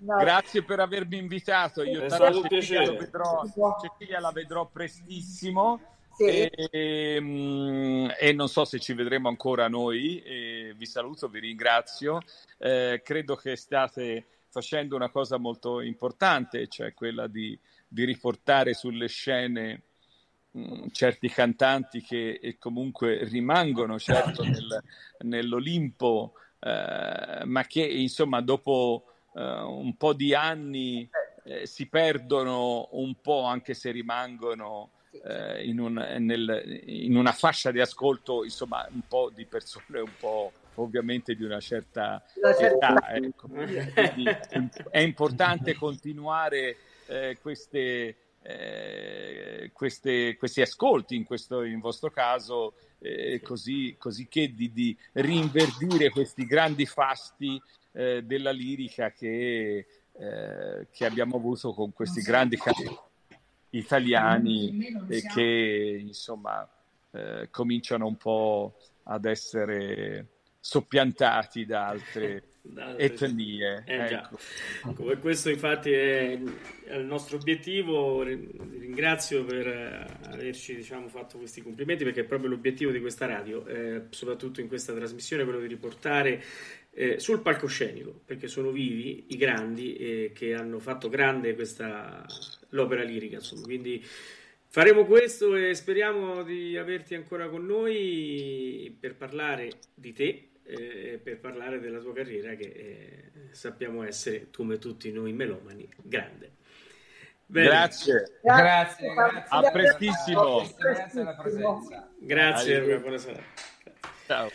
No. Grazie per avermi invitato. Io Cecilia, vedrò, Cecilia la vedrò prestissimo. Sì. E, mm, e, non so se ci vedremo ancora noi. E vi saluto, vi ringrazio. Eh, credo che state facendo una cosa molto importante, cioè quella di di riportare sulle scene mh, mm, certi cantanti che comunque rimangono certo nel, nell'Olimpo, eh, ma che insomma dopo eh, un po' di anni eh, si perdono un po' anche se rimangono eh, in, un, nel, in, una fascia di ascolto insomma un po' di persone un po' ovviamente di una certa età. Ecco. Quindi, è importante continuare eh, queste, eh, queste, questi ascolti, in, questo, in vostro caso, eh, così, così, che di, di, rinverdire questi grandi fasti eh, della lirica che, eh, che, abbiamo avuto con questi grandi cantanti italiani e che insomma cominciano un po' ad essere soppiantati da altre etnie. Eh, ecco. Come questo infatti è, il nostro obiettivo, ringrazio per eh, averci diciamo, fatto questi complimenti perché è proprio l'obiettivo di questa radio, eh, soprattutto in questa trasmissione, quello di riportare eh, sul palcoscenico, perché sono vivi i grandi eh, che hanno fatto grande questa, l'opera lirica. Insomma. Quindi faremo questo e speriamo di averti ancora con noi per parlare di te eh, per parlare della tua carriera che eh, sappiamo essere, come tutti noi melomani, grande. Bene. Grazie. Grazie, grazie. A prestissimo. Grazie buonasera. Ciao.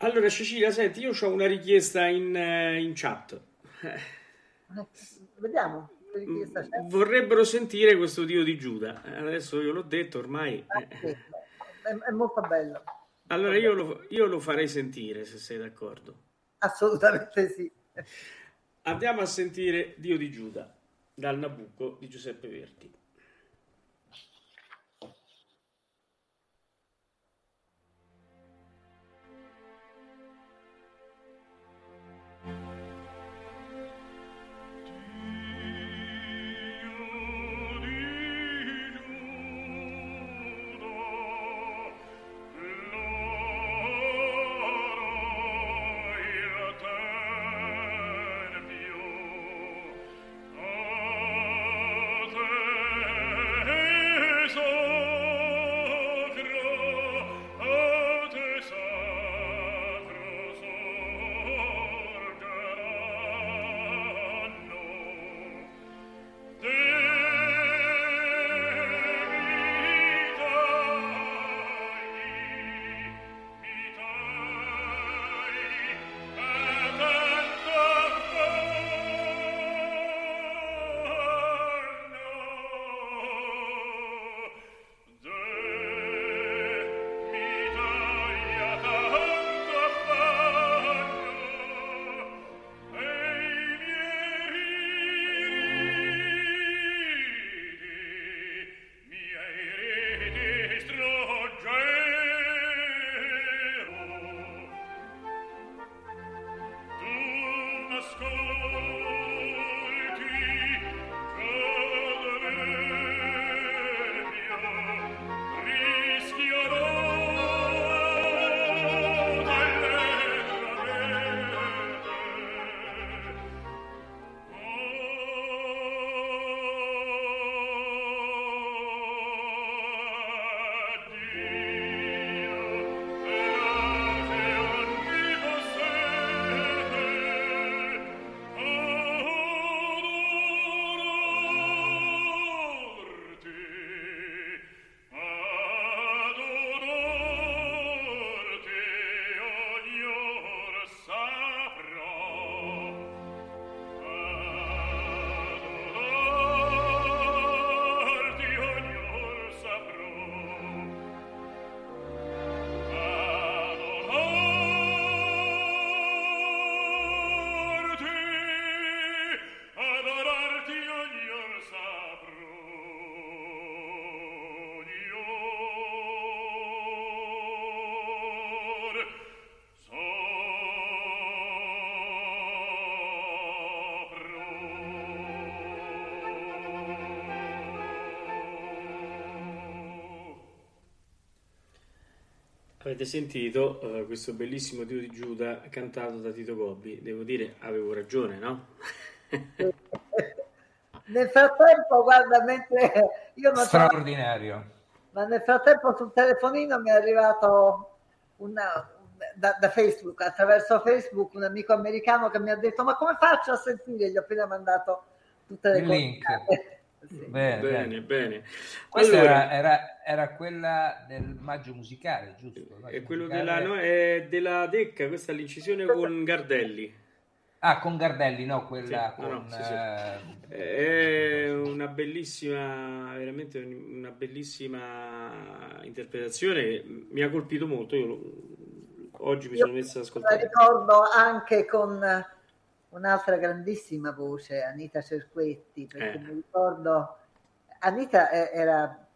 Allora Cecilia, senti, io ho una richiesta in, eh, in chat. Vediamo. che richiesta c'è. Vorrebbero sentire questo Dio di Giuda. Adesso io l'ho detto ormai. Ah, eh. È, è molto bello. Allora io lo, io lo farei sentire, se sei d'accordo. Assolutamente sì. Andiamo a sentire Dio di Giuda dal Nabucco di Giuseppe Verdi. Avete sentito eh, questo bellissimo Dio di Giuda cantato da Tito Gobbi? Devo dire, avevo ragione, no? <laughs> Nel frattempo, guarda, mentre io non so, Straordinario. ma nel frattempo sul telefonino mi è arrivato una- da, da Facebook, attraverso Facebook, un amico americano che mi ha detto: Ma come faccio a sentire? Gli ho appena mandato tutte le Il link. coordinate. Sì. Bene, bene. Bene, bene. Questa Allora, era, era- era quella del maggio musicale, giusto? Maggio è quello musicale- della, no, è della Decca, questa è l'incisione con Gardelli. Ah, con Gardelli, no, quella Sì, no, no, con... sì, sì. eh, È una bellissima, veramente una bellissima interpretazione che mi ha colpito molto. Io lo- oggi mi Io sono messo ad la ascoltare. ricordo anche con un'altra grandissima voce, Anita Cerquetti, perché Eh. mi ricordo Anita eh, era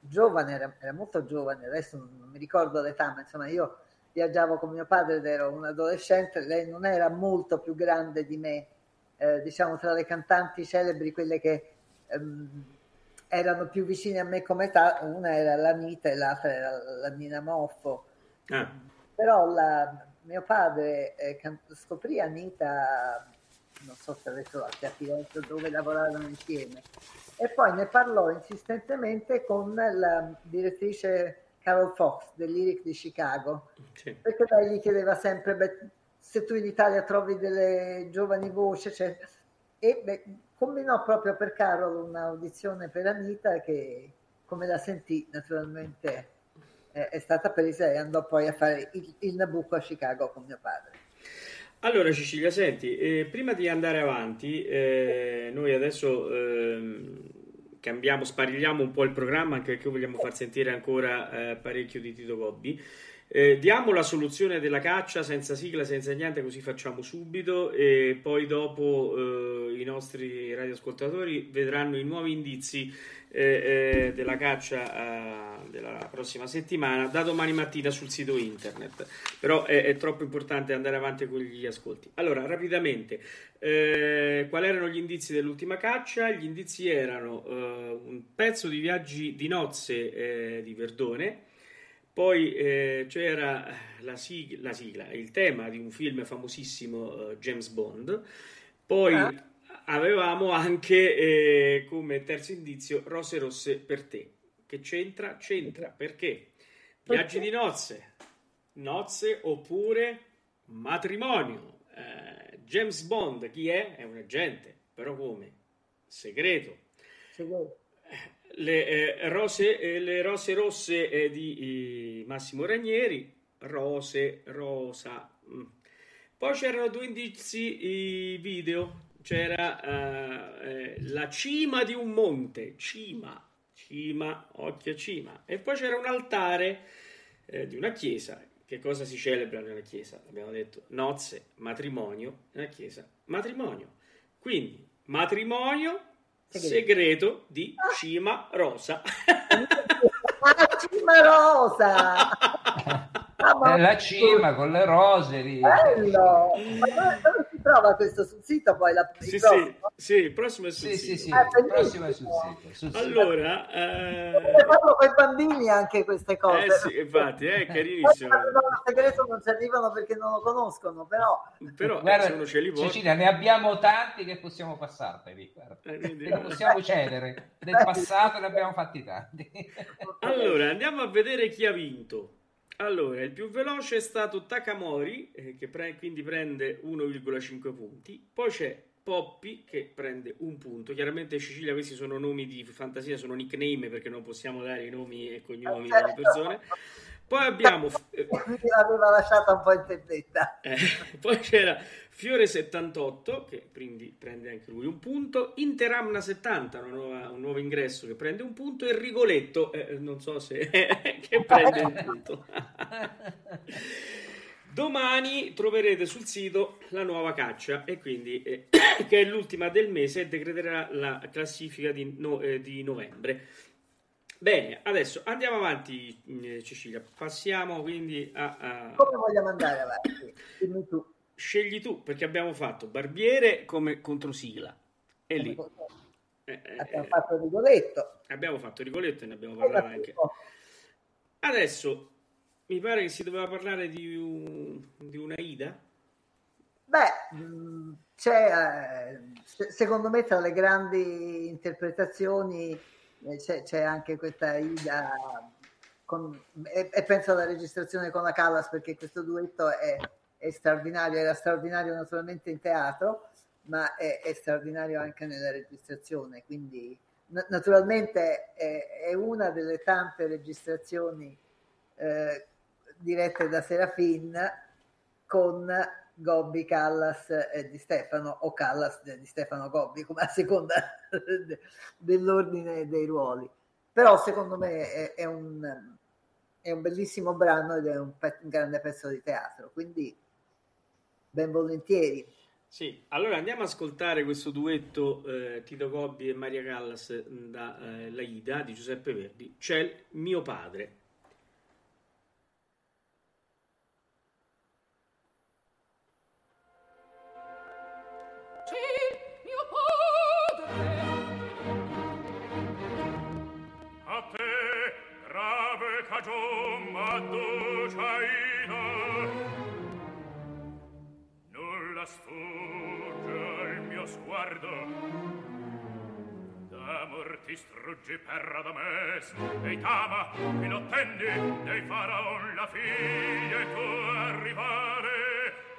giovane, era, era molto giovane, adesso non mi ricordo l'età, ma insomma io viaggiavo con mio padre ed ero un adolescente, lei non era molto più grande di me, eh, diciamo tra le cantanti celebri, quelle che ehm, erano più vicine a me come età, una era l'Anita e l'altra era la Nina Moffo Ah, però la- mio padre eh, scoprì Anita, non so se adesso a Firenze dove lavoravano insieme, e poi ne parlò insistentemente con la direttrice Carol Fox del Lyric di Chicago, Sì. perché lei gli chiedeva sempre, beh, se tu in Italia trovi delle giovani voci, cioè, e beh, combinò proprio per Carol un'audizione per Anita che, come la sentì, naturalmente eh, è stata presa e andò poi a fare il, il Nabucco a Chicago con mio padre. Allora Cecilia, senti, eh, prima di andare avanti, eh, noi adesso ehm, cambiamo, sparigliamo un po' il programma anche perché vogliamo far sentire ancora eh, parecchio di Tito Gobbi. Eh, diamo la soluzione della caccia senza sigla, senza niente, così facciamo subito e poi dopo eh, i nostri radioascoltatori vedranno i nuovi indizi eh, eh, della caccia eh, della prossima settimana da domani mattina sul sito internet. Però è, è troppo importante andare avanti con gli ascolti. Allora, rapidamente, eh, quali erano gli indizi dell'ultima caccia? Gli indizi erano un pezzo di viaggi di nozze di Verdone. Poi eh, c'era la sigla, la sigla, il tema di un film famosissimo, eh, James Bond. Poi Ah. avevamo anche eh, come terzo indizio Rose rosse per te. Che c'entra? C'entra perché viaggi di nozze, nozze oppure matrimonio. Eh, James Bond chi è? È un agente, però come? Segreto. Cioè, Le, eh, rose, eh, le rose rosse eh, di eh, Massimo Ranieri, rose, rosa. mm. Poi c'erano due indizi video. C'era eh, eh, la cima di un monte, cima, cima, occhio cima. E poi c'era un altare di una chiesa. Che cosa si celebra nella chiesa? Abbiamo detto nozze, matrimonio, nella chiesa, matrimonio. Quindi, matrimonio, Segreto. segreto di Cima Rosa. Ah, Cima Rosa! <laughs> <laughs> Ah, ma- Nella cima con le rose lì. Bello! Ma dove, dove si trova questo sul sito poi? La, il Sì, sì, prossimo? sì, il prossimo è sul Sì, sì, sito. sì. Ah, Il prossimo è sul bellissimo. sito. sul. Allora, eh, fanno con i bambini anche queste cose. eh sì, infatti, è Poi carinissimo. il segreto non ci arrivano perché non lo conoscono, però Però eh, Guarda, se uno ce li vuole, Cecilia, ne abbiamo tanti che possiamo passarteli. guarda. eh, possiamo cedere. Nel passato ne abbiamo fatti tanti. <laughs> Allora, andiamo a vedere chi ha vinto. Allora, il più veloce è stato Takamori, eh, che pre- quindi prende 1,5 punti. Poi c'è Poppy, che prende un punto. Chiaramente, Cecilia, questi sono nomi di fantasia, sono nickname perché non possiamo dare i nomi e cognomi delle persone. Poi abbiamo... <laughs> l'aveva lasciata un po' in tendetta. Eh, poi c'era Fiore78 che quindi prende anche lui un punto, Interamna 70 una nuova- un nuovo ingresso che prende un punto e Rigoletto eh, non so se <laughs> che prende un punto. <laughs> Domani troverete sul sito la nuova caccia e quindi eh, <coughs> che è l'ultima del mese e decreterà la classifica di, no- eh, di novembre. Bene, adesso andiamo avanti eh, Cecilia, passiamo quindi a- a, Come vogliamo andare avanti? Dimmi tu. Scegli tu, perché abbiamo fatto Barbiere come controsigla. E lì eh, eh, Abbiamo eh, fatto rigoletto. abbiamo fatto Rigoletto e ne abbiamo parlato anche. Adesso mi pare che si doveva parlare di, un, di una Ida. Beh, mh, c'è, eh, se- secondo me tra le grandi interpretazioni eh, c'è, c'è anche questa Ida con- e, e penso alla registrazione con la Callas perché questo duetto è, è straordinario, era straordinario naturalmente in teatro, ma è, è straordinario anche nella registrazione, quindi na- naturalmente è, è una delle tante registrazioni eh, dirette da Serafin con Gobbi, Callas e Di Stefano o Callas di Stefano Gobbi, come a seconda de- <laughs> dell'ordine dei ruoli. Però secondo me è, è un, è un bellissimo brano ed è un, pe- un grande pezzo di teatro, quindi ben volentieri. Sì, allora andiamo ad ascoltare questo duetto eh, Tito Gobbi e Maria Callas mh, da eh, La Ida di Giuseppe Verdi. C'è mio padre. ama e lo tende dei faraon la figlia e tu arrivare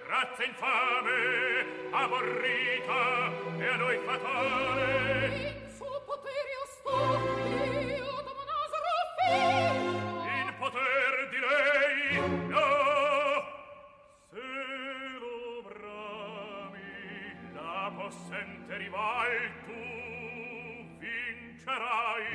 razza infame aborrita e a noi fatale. Il suo potere ostio o monasro figlio il poter di lei no se lo brami la possente rival tu vincerai.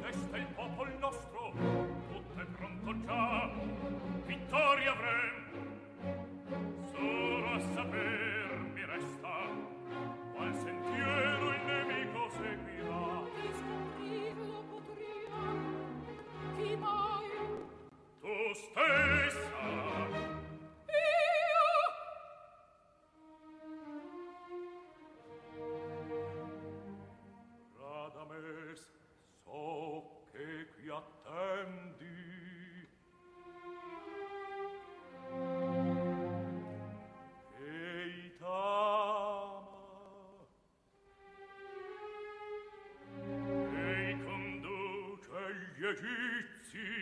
deste il popol nostro egizi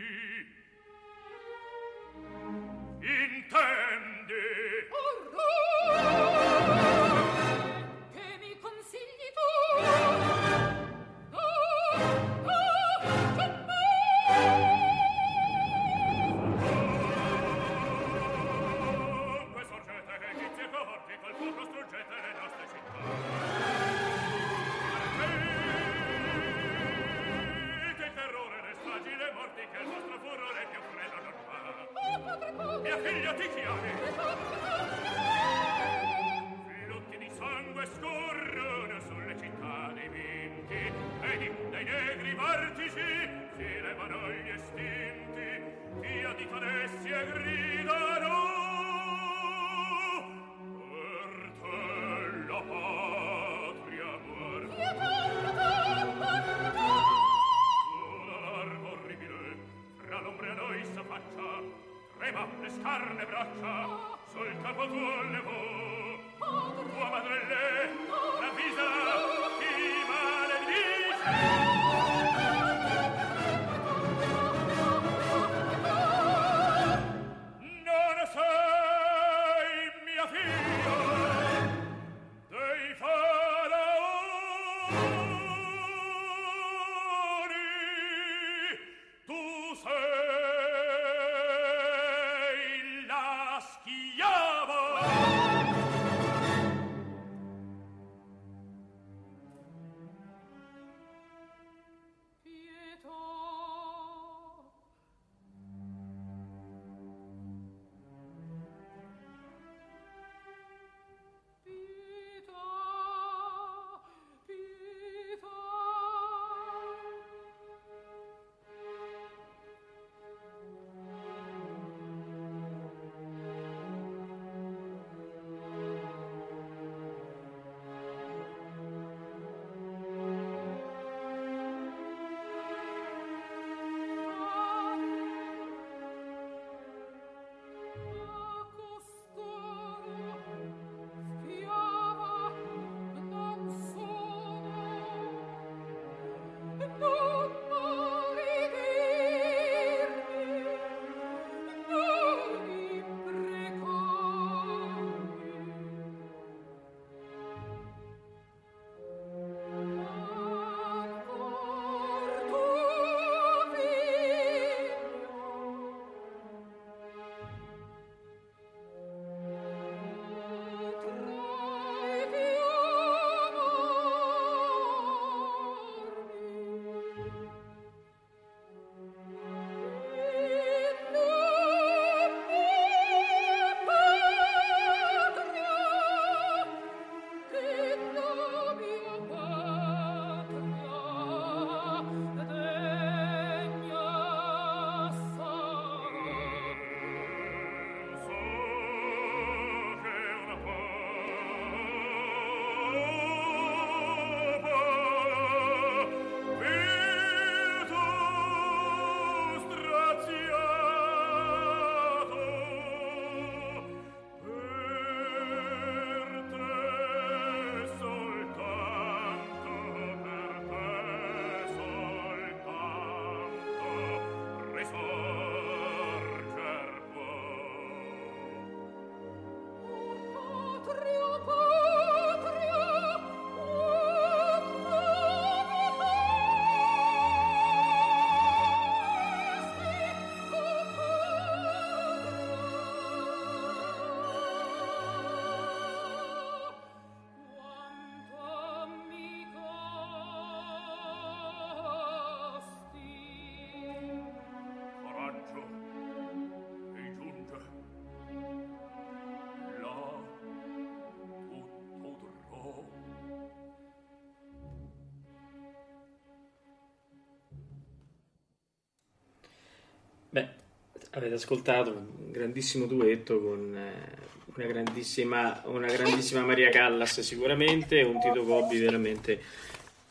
avete ascoltato un grandissimo duetto con eh, una grandissima, una grandissima Maria Callas sicuramente e un Tito Gobbi veramente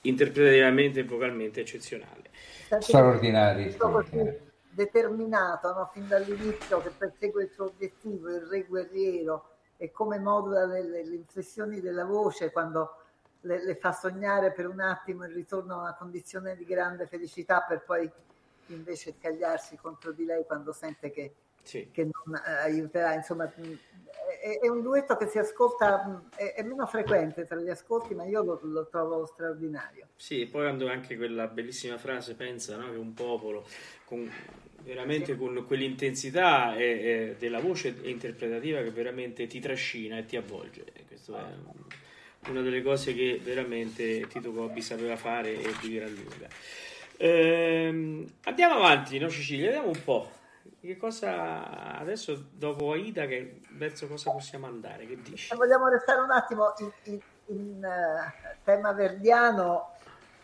interpretativamente e vocalmente eccezionale. Straordinari, Tutto così straordinari. determinato no? fin dall'inizio che persegue il suo obiettivo, il re guerriero e come modula le, le- le inflessioni della voce quando le, le fa sognare per un attimo il ritorno a una condizione di grande felicità per poi invece scagliarsi contro di lei quando sente che, Sì. che non eh, aiuterà. Insomma, mh, è, è un duetto che si ascolta, mh, è, è meno frequente tra gli ascolti, ma io lo, lo trovo straordinario. Sì, e poi quando anche quella bellissima frase pensa no, che un popolo con, veramente con quell'intensità e- e della voce interpretativa che veramente ti trascina e ti avvolge. Questo è un- una delle cose che veramente Tito Gobbi sapeva fare e di gran lunga. Ehm, andiamo avanti, no Cecilia? Vediamo un po'. Che cosa adesso dopo Aida che verso cosa possiamo andare? Che dici? Vogliamo restare un attimo in, in- in, eh, tema verdiano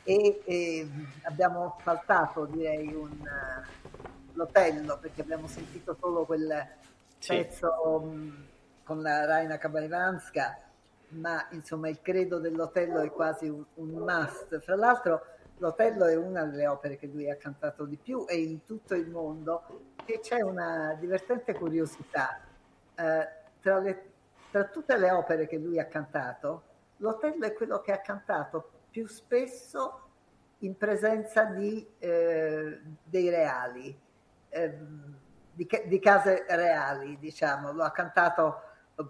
e, e abbiamo saltato direi un eh, l'Otello perché abbiamo sentito solo quel Sì. pezzo mh, con la Raina Kabaivanska ma insomma il credo dell'Otello è quasi un, un must fra l'altro l'Otello è una delle opere che lui ha cantato di più e in tutto il mondo e c'è una divertente curiosità eh, tra, le- tra tutte le opere che lui ha cantato, l'Otello è quello che ha cantato più spesso in presenza di, eh, dei reali, ehm, di, di case reali, diciamo. Lo ha cantato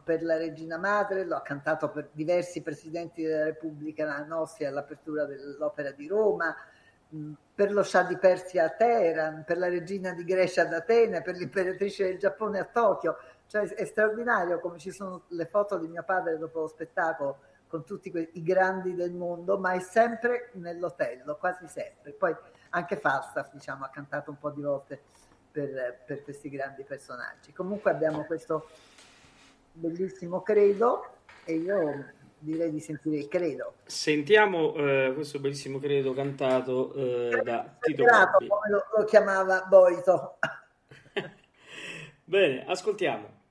per la Regina Madre, lo ha cantato per diversi presidenti della Repubblica nostri all'apertura dell'Opera di Roma, mh, per lo Shah di Persia a Teheran, per la regina di Grecia ad Atene, per l'imperatrice del Giappone a Tokyo. Cioè, è straordinario come ci sono le foto di mio padre dopo lo spettacolo con tutti que- i grandi del mondo, ma è sempre nell'hotel, quasi sempre. Poi anche Falstaff, diciamo, ha cantato un po' di volte per, per questi grandi personaggi. Comunque abbiamo questo bellissimo credo e io direi di sentire il credo. Sentiamo eh, questo bellissimo credo cantato eh, da Tito come lo, lo chiamava Boito. <laughs> Bene, ascoltiamo.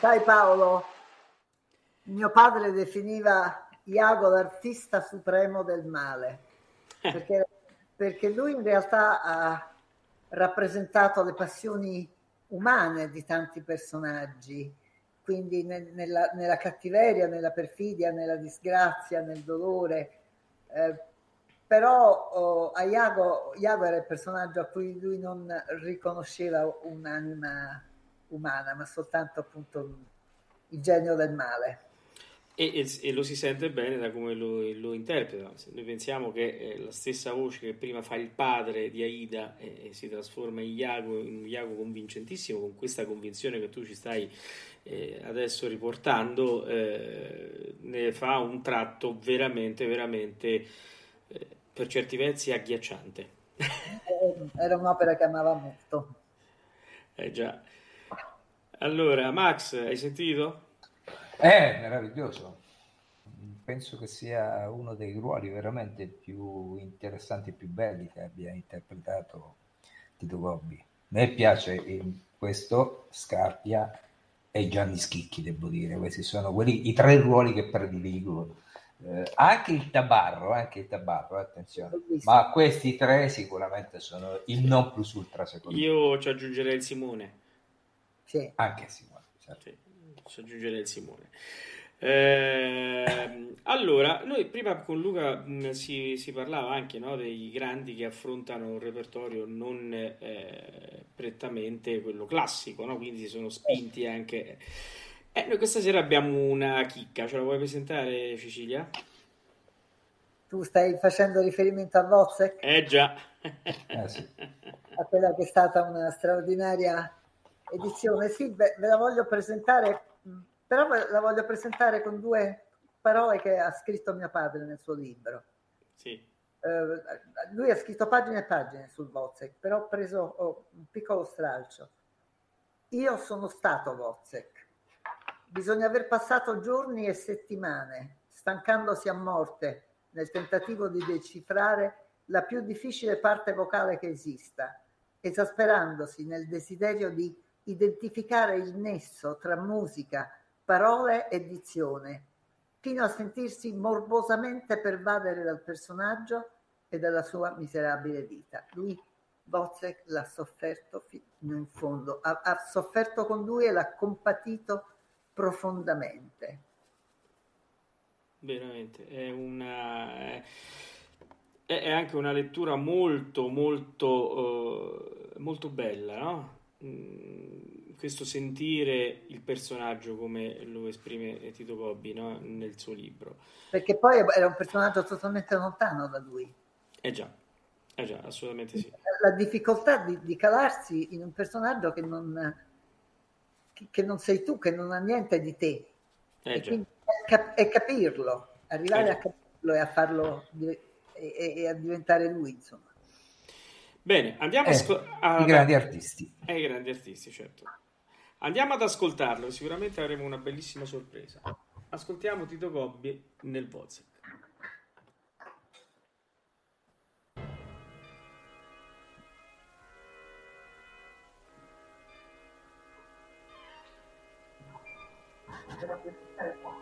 Sai Paolo, mio padre definiva Iago l'artista supremo del male, perché, perché lui in realtà ha rappresentato le passioni umane di tanti personaggi, quindi nel- nella, nella cattiveria, nella perfidia, nella disgrazia, nel dolore. Eh, però oh, a Iago, Iago era il personaggio a cui lui non riconosceva un'anima umana, ma soltanto appunto il genio del male. E, e- e lo si sente bene da come lo, lo interpreta. Se noi pensiamo che eh, la stessa voce che prima fa il padre di Aida e, e si trasforma in Iago, in un Iago convincentissimo, con questa convinzione che tu ci stai eh, adesso riportando, eh, ne fa un tratto veramente, veramente, eh, per certi versi, agghiacciante. Eh, <laughs> Era un'opera che amava molto. Eh già. Allora, Max, hai sentito? È meraviglioso. Penso che sia uno dei ruoli veramente più interessanti e più belli che abbia interpretato Tito Gobbi. A me piace in questo Scarpia e Gianni Schicchi, devo dire. Questi sono quelli, i tre ruoli che prediligo. Eh, anche il Tabarro, anche il Tabarro, eh, attenzione. Ma questi tre sicuramente sono il non plus ultra secondo me. Io ci aggiungerei il Simone. Sì. Anche Simone. certo. Sì, ci aggiungerei il Simone. Ehm, allora, noi prima con Luca mh, si, si parlava anche no, dei grandi che affrontano un repertorio non eh, prettamente quello classico, no? quindi si sono spinti anche. Eh, noi questa sera abbiamo una chicca, ce la vuoi presentare, Cecilia? Tu stai facendo riferimento a Wozzeck, Eh già. Eh, sì. a quella che è stata una straordinaria edizione. Sì, ve, ve la voglio presentare, però la voglio presentare con due parole che ha scritto mio padre nel suo libro. Sì. Eh, lui ha scritto pagine e pagine sul Wozzeck, però ho preso oh, un piccolo stralcio. Io sono stato Wozzeck. Bisogna aver passato giorni e settimane stancandosi a morte nel tentativo di decifrare la più difficile parte vocale che esista, esasperandosi nel desiderio di identificare il nesso tra musica, parole e dizione, fino a sentirsi morbosamente pervadere dal personaggio e dalla sua miserabile vita. Lui, Wozzeck, l'ha sofferto fino in fondo, ha, ha sofferto con lui e l'ha compatito profondamente. Veramente, è una... è- anche una lettura molto, molto, eh, molto bella, no? Mm, Questo sentire il personaggio come lo esprime Tito Gobbi, no? Nel suo libro. Perché poi era un personaggio totalmente lontano da lui. Eh già, eh già, assolutamente sì. La difficoltà di, di calarsi in un personaggio che non, che, che non sei tu, che non ha niente di te. Eh e quindi è capirlo, arrivare Eh a capirlo e a farlo e, e- e a diventare lui, insomma. Bene, andiamo Eh, a sco- a- I grandi artisti. Eh, i grandi artisti, certo. Andiamo ad ascoltarlo, sicuramente avremo una bellissima sorpresa. Ascoltiamo Tito Gobbi nel Wozzeck. Di,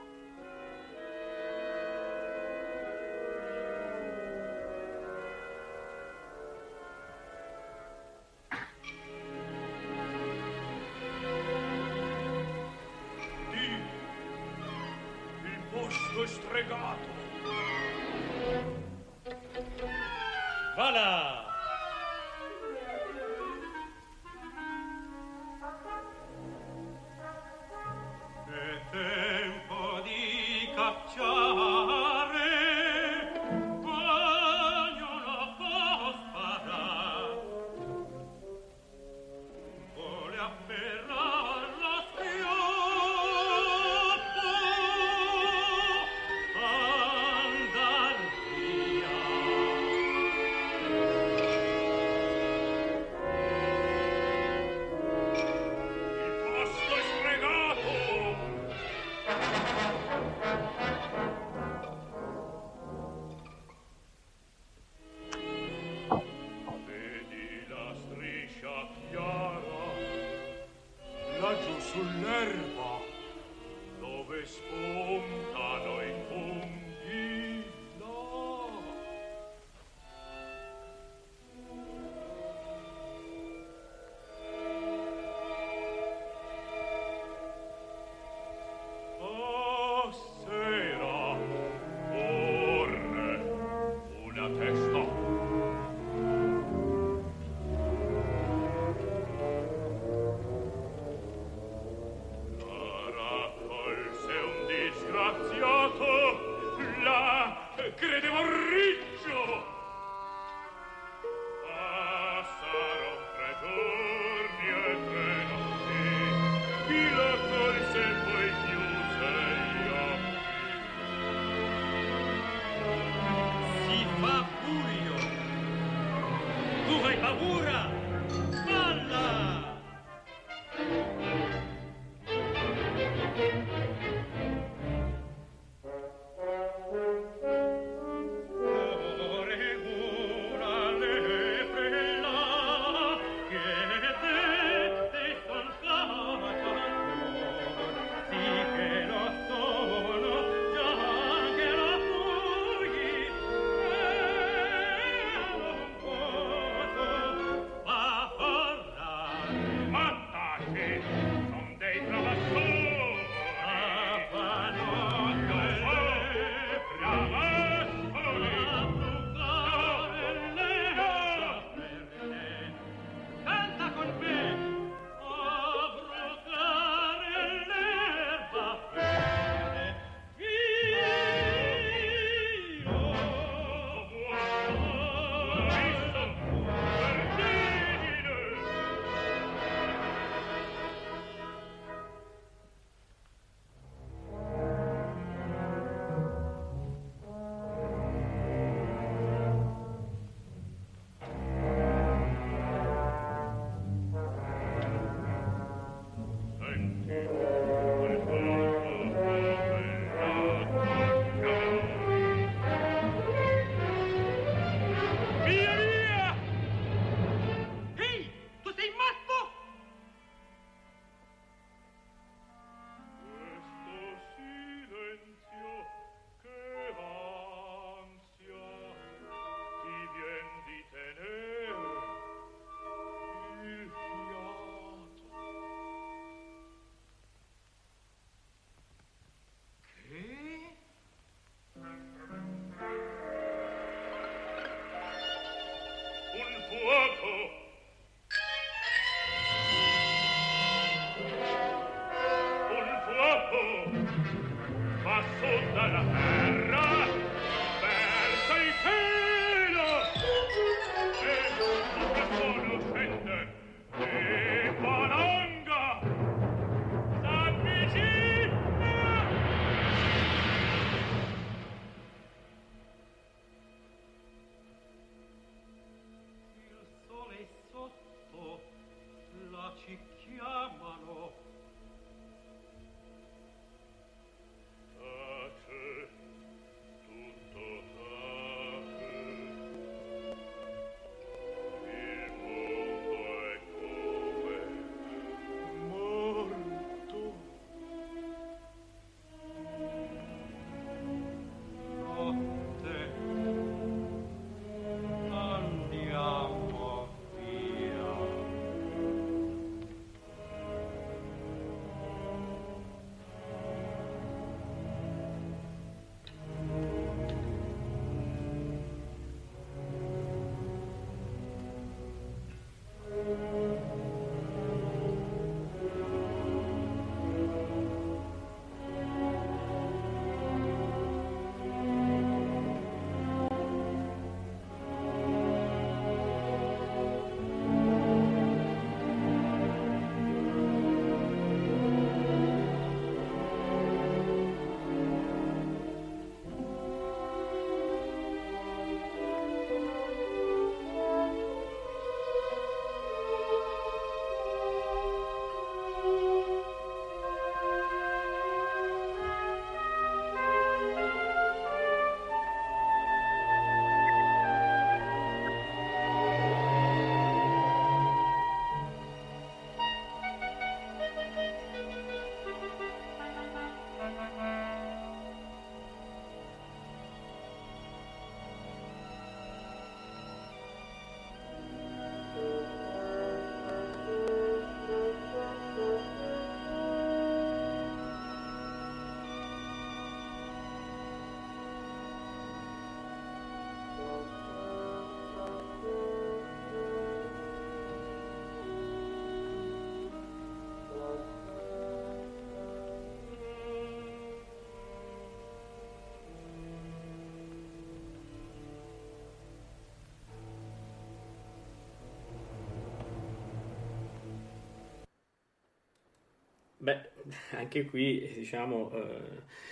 anche qui diciamo eh,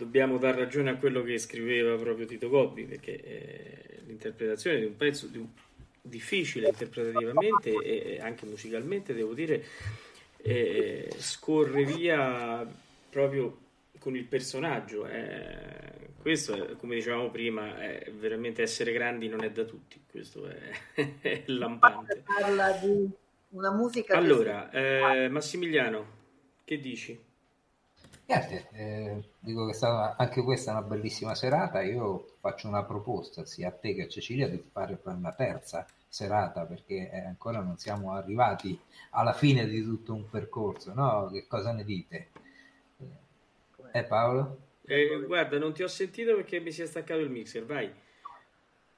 dobbiamo dar ragione a quello che scriveva proprio Tito Gobbi, perché eh, l'interpretazione di un pezzo di un, difficile interpretativamente e anche musicalmente, devo dire, eh, scorre via proprio con il personaggio. eh. questo, è, come dicevamo prima, è veramente essere grandi non è da tutti, questo è, <laughs> è lampante. Parla di una musica... Allora, eh, Massimiliano, che dici? Niente, eh, dico che è stata anche questa una bellissima serata. Io faccio una proposta sia a te che a Cecilia di fare poi una terza serata perché eh, ancora non siamo arrivati alla fine di tutto un percorso, no? Che cosa ne dite? Eh, Paolo? Eh, guarda, non ti ho sentito perché mi si è staccato il mixer, vai.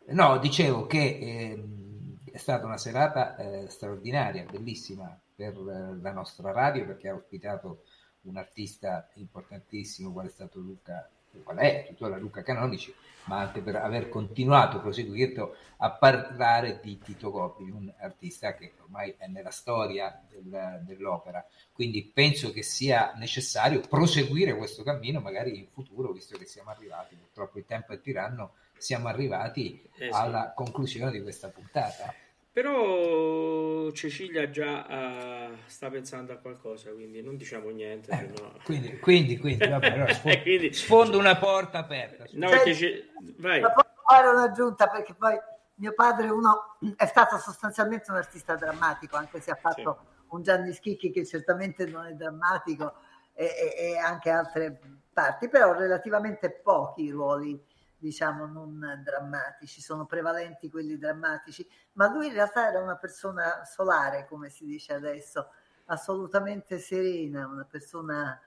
No, dicevo che ehm, è stata una serata eh, straordinaria, bellissima per eh, la nostra radio perché ha ospitato un artista importantissimo qual è stato Luca, qual è tuttora Luca Canonici, ma anche per aver continuato, proseguito a parlare di Tito Gobbi, un artista che ormai è nella storia del- dell'opera. Quindi penso che sia necessario proseguire questo cammino, magari in futuro, visto che siamo arrivati, purtroppo il tempo è tiranno, siamo arrivati Eh, alla conclusione di questa puntata. Però Cecilia già eh, sta pensando a qualcosa, quindi non diciamo niente. se no- Quindi, quindi, quindi, vabbè, allora <laughs> sfondo, Quindi- sfondo una porta aperta. No, perché ce- vai. Ma posso fare un'aggiunta perché poi mio padre uno, è stato sostanzialmente un artista drammatico, anche se ha fatto un Gianni Schicchi che certamente non è drammatico e, e- e anche altre parti, però relativamente pochi ruoli diciamo non drammatici, sono prevalenti quelli drammatici, ma lui in realtà era una persona solare, come si dice adesso, assolutamente serena, una persona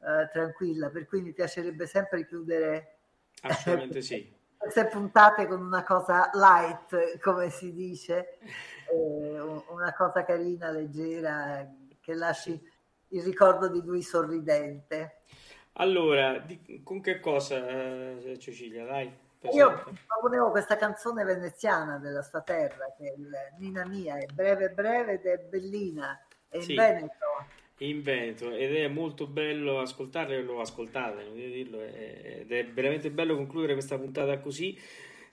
eh, tranquilla, per cui mi piacerebbe sempre chiudere Assolutamente sì. <laughs> queste puntate con una cosa light, come si dice, <laughs> eh, un- una cosa carina, leggera, che lasci il ricordo di lui sorridente. Allora, di- con che cosa, eh, Cecilia? Dai, Io proponevo questa canzone veneziana della sua terra, che è il Nina Mia, è breve breve ed è bellina, è in Sì. Veneto. in Veneto ed è molto bello ascoltarlo e lo ascoltate, non devo dirlo, è- ed è veramente bello concludere questa puntata così,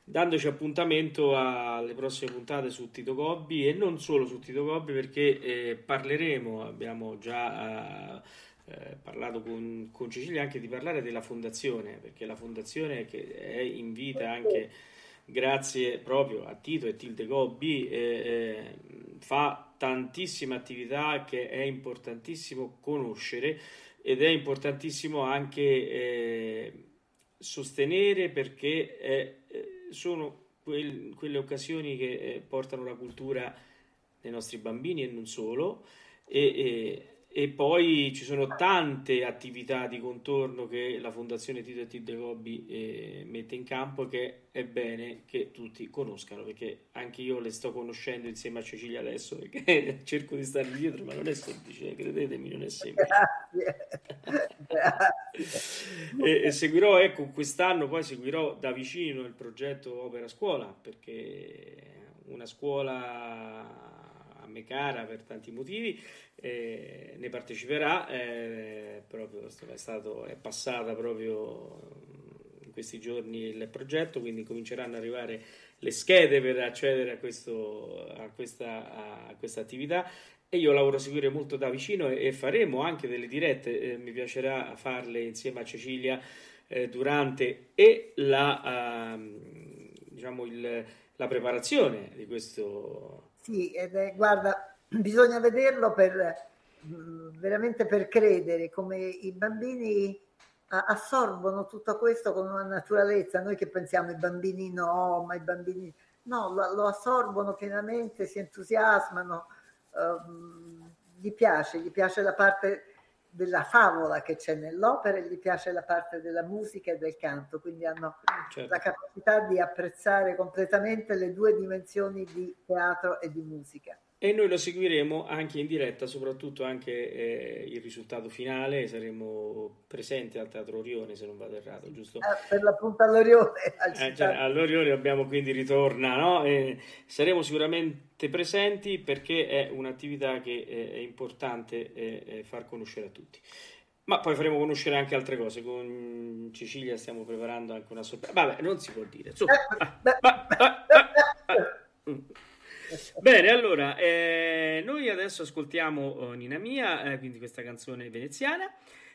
dandoci appuntamento alle prossime puntate su Tito Gobbi e non solo su Tito Gobbi perché eh, parleremo, abbiamo già eh, parlato con, con Cecilia anche di parlare della fondazione, perché la fondazione che è in vita anche grazie proprio a Tito e Tilde Gobbi, eh, eh, fa tantissime attività che è importantissimo conoscere ed è importantissimo anche eh, sostenere perché eh, eh, sono quel- quelle occasioni che eh, portano la cultura dei nostri bambini e non solo. E, e- e poi ci sono tante attività di contorno che la Fondazione Tito e Tilde Gobbi eh, mette in campo che è bene che tutti conoscano perché anche io le sto conoscendo insieme a Cecilia adesso perché <laughs> cerco di stare dietro ma non è semplice, credetemi, non è semplice. <laughs> E, e seguirò, ecco, quest'anno poi seguirò da vicino il progetto Opera Scuola perché una scuola me cara per tanti motivi, eh, ne parteciperà, eh, proprio è, stato, è passata proprio in questi giorni il progetto, quindi cominceranno ad arrivare le schede per accedere a, questo, a, questa, a questa attività. E io lavoro a seguire molto da vicino e, faremo anche delle dirette, eh, mi piacerà farle insieme a Cecilia eh, durante e la, ehm, diciamo il, la preparazione di questo Sì, ed è, guarda, <clears throat> bisogna vederlo per mh, veramente per credere come i bambini assorbono tutto questo con una naturalezza. Noi che pensiamo i bambini no, ma i bambini no, lo, lo assorbono pienamente, si entusiasmano, ehm, gli piace, gli piace la parte della favola che c'è nell'opera e gli piace la parte della musica e del canto, quindi hanno certo, la capacità di apprezzare completamente le due dimensioni di teatro e di musica. E noi lo seguiremo anche in diretta, soprattutto anche eh, il risultato finale, saremo presenti al Teatro Orione se non vado errato, giusto? Eh, per l'appunto all'Orione, <laughs> al Eh, cioè, all'Orione abbiamo quindi ritorna, no? E saremo sicuramente presenti perché è un'attività che eh, è importante eh, eh, far conoscere a tutti. Ma poi faremo conoscere anche altre cose. Con Cecilia stiamo preparando anche una sorpresa. Vabbè, non si può dire. Su. Ah, ah, ah, ah, mm. Bene, allora, eh, noi adesso ascoltiamo oh, Nina Mia, eh, quindi questa canzone veneziana.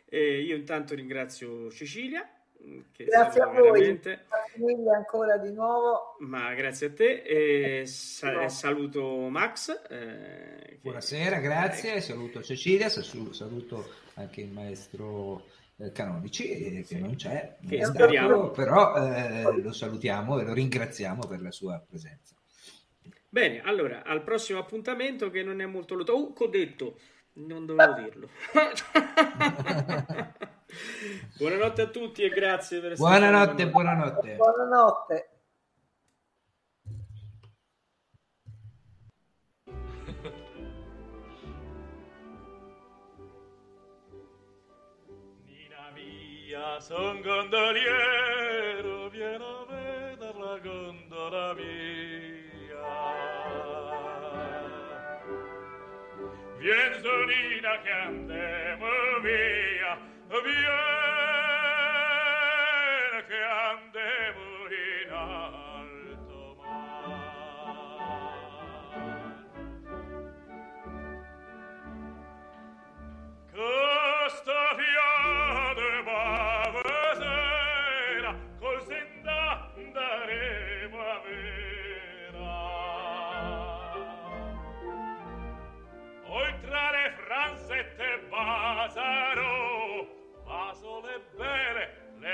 Eh, io intanto ringrazio Cecilia. mm, Che Grazie a voi, veramente. grazie ancora di nuovo. Ma grazie a te e sa- e saluto Max. eh, che- Buonasera, grazie, saluto Cecilia, salu- saluto anche il maestro eh, Canonici eh, che non c'è, Che andato, però eh, lo salutiamo e lo ringraziamo per la sua presenza. Bene, allora, al prossimo appuntamento che non è molto lontano. Uh, ho detto, non dovevo dirlo. <laughs> Buonanotte a tutti e grazie per essere Buonanotte, noi. buonanotte. Buonanotte. Nina mia, son gondoliero, vieni a vedere la gondola mia. Viens, Solina, che andiamo via, via.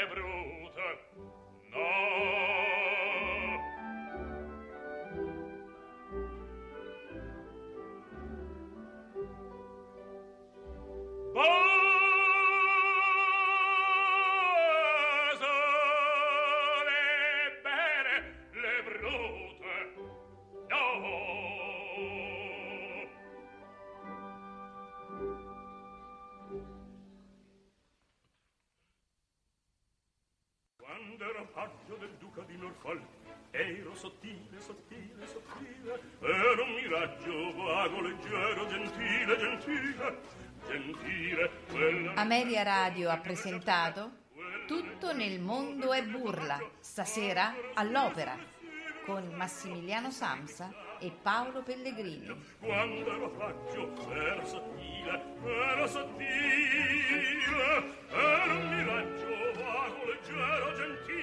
bruta no Boh! vantaggio del duca di Norfolk. Ero sottile, sottile, sottile, ero un miraggio vago, leggero, gentile, gentile, gentile. Quella... Ameria Radio ha presentato Tutto nel mondo è burla, stasera all'opera, con Massimiliano Samsa e Paolo Pellegrini. Quando ero faggio, ero sottile, ero sottile, ero un miraggio vago, leggero, gentile.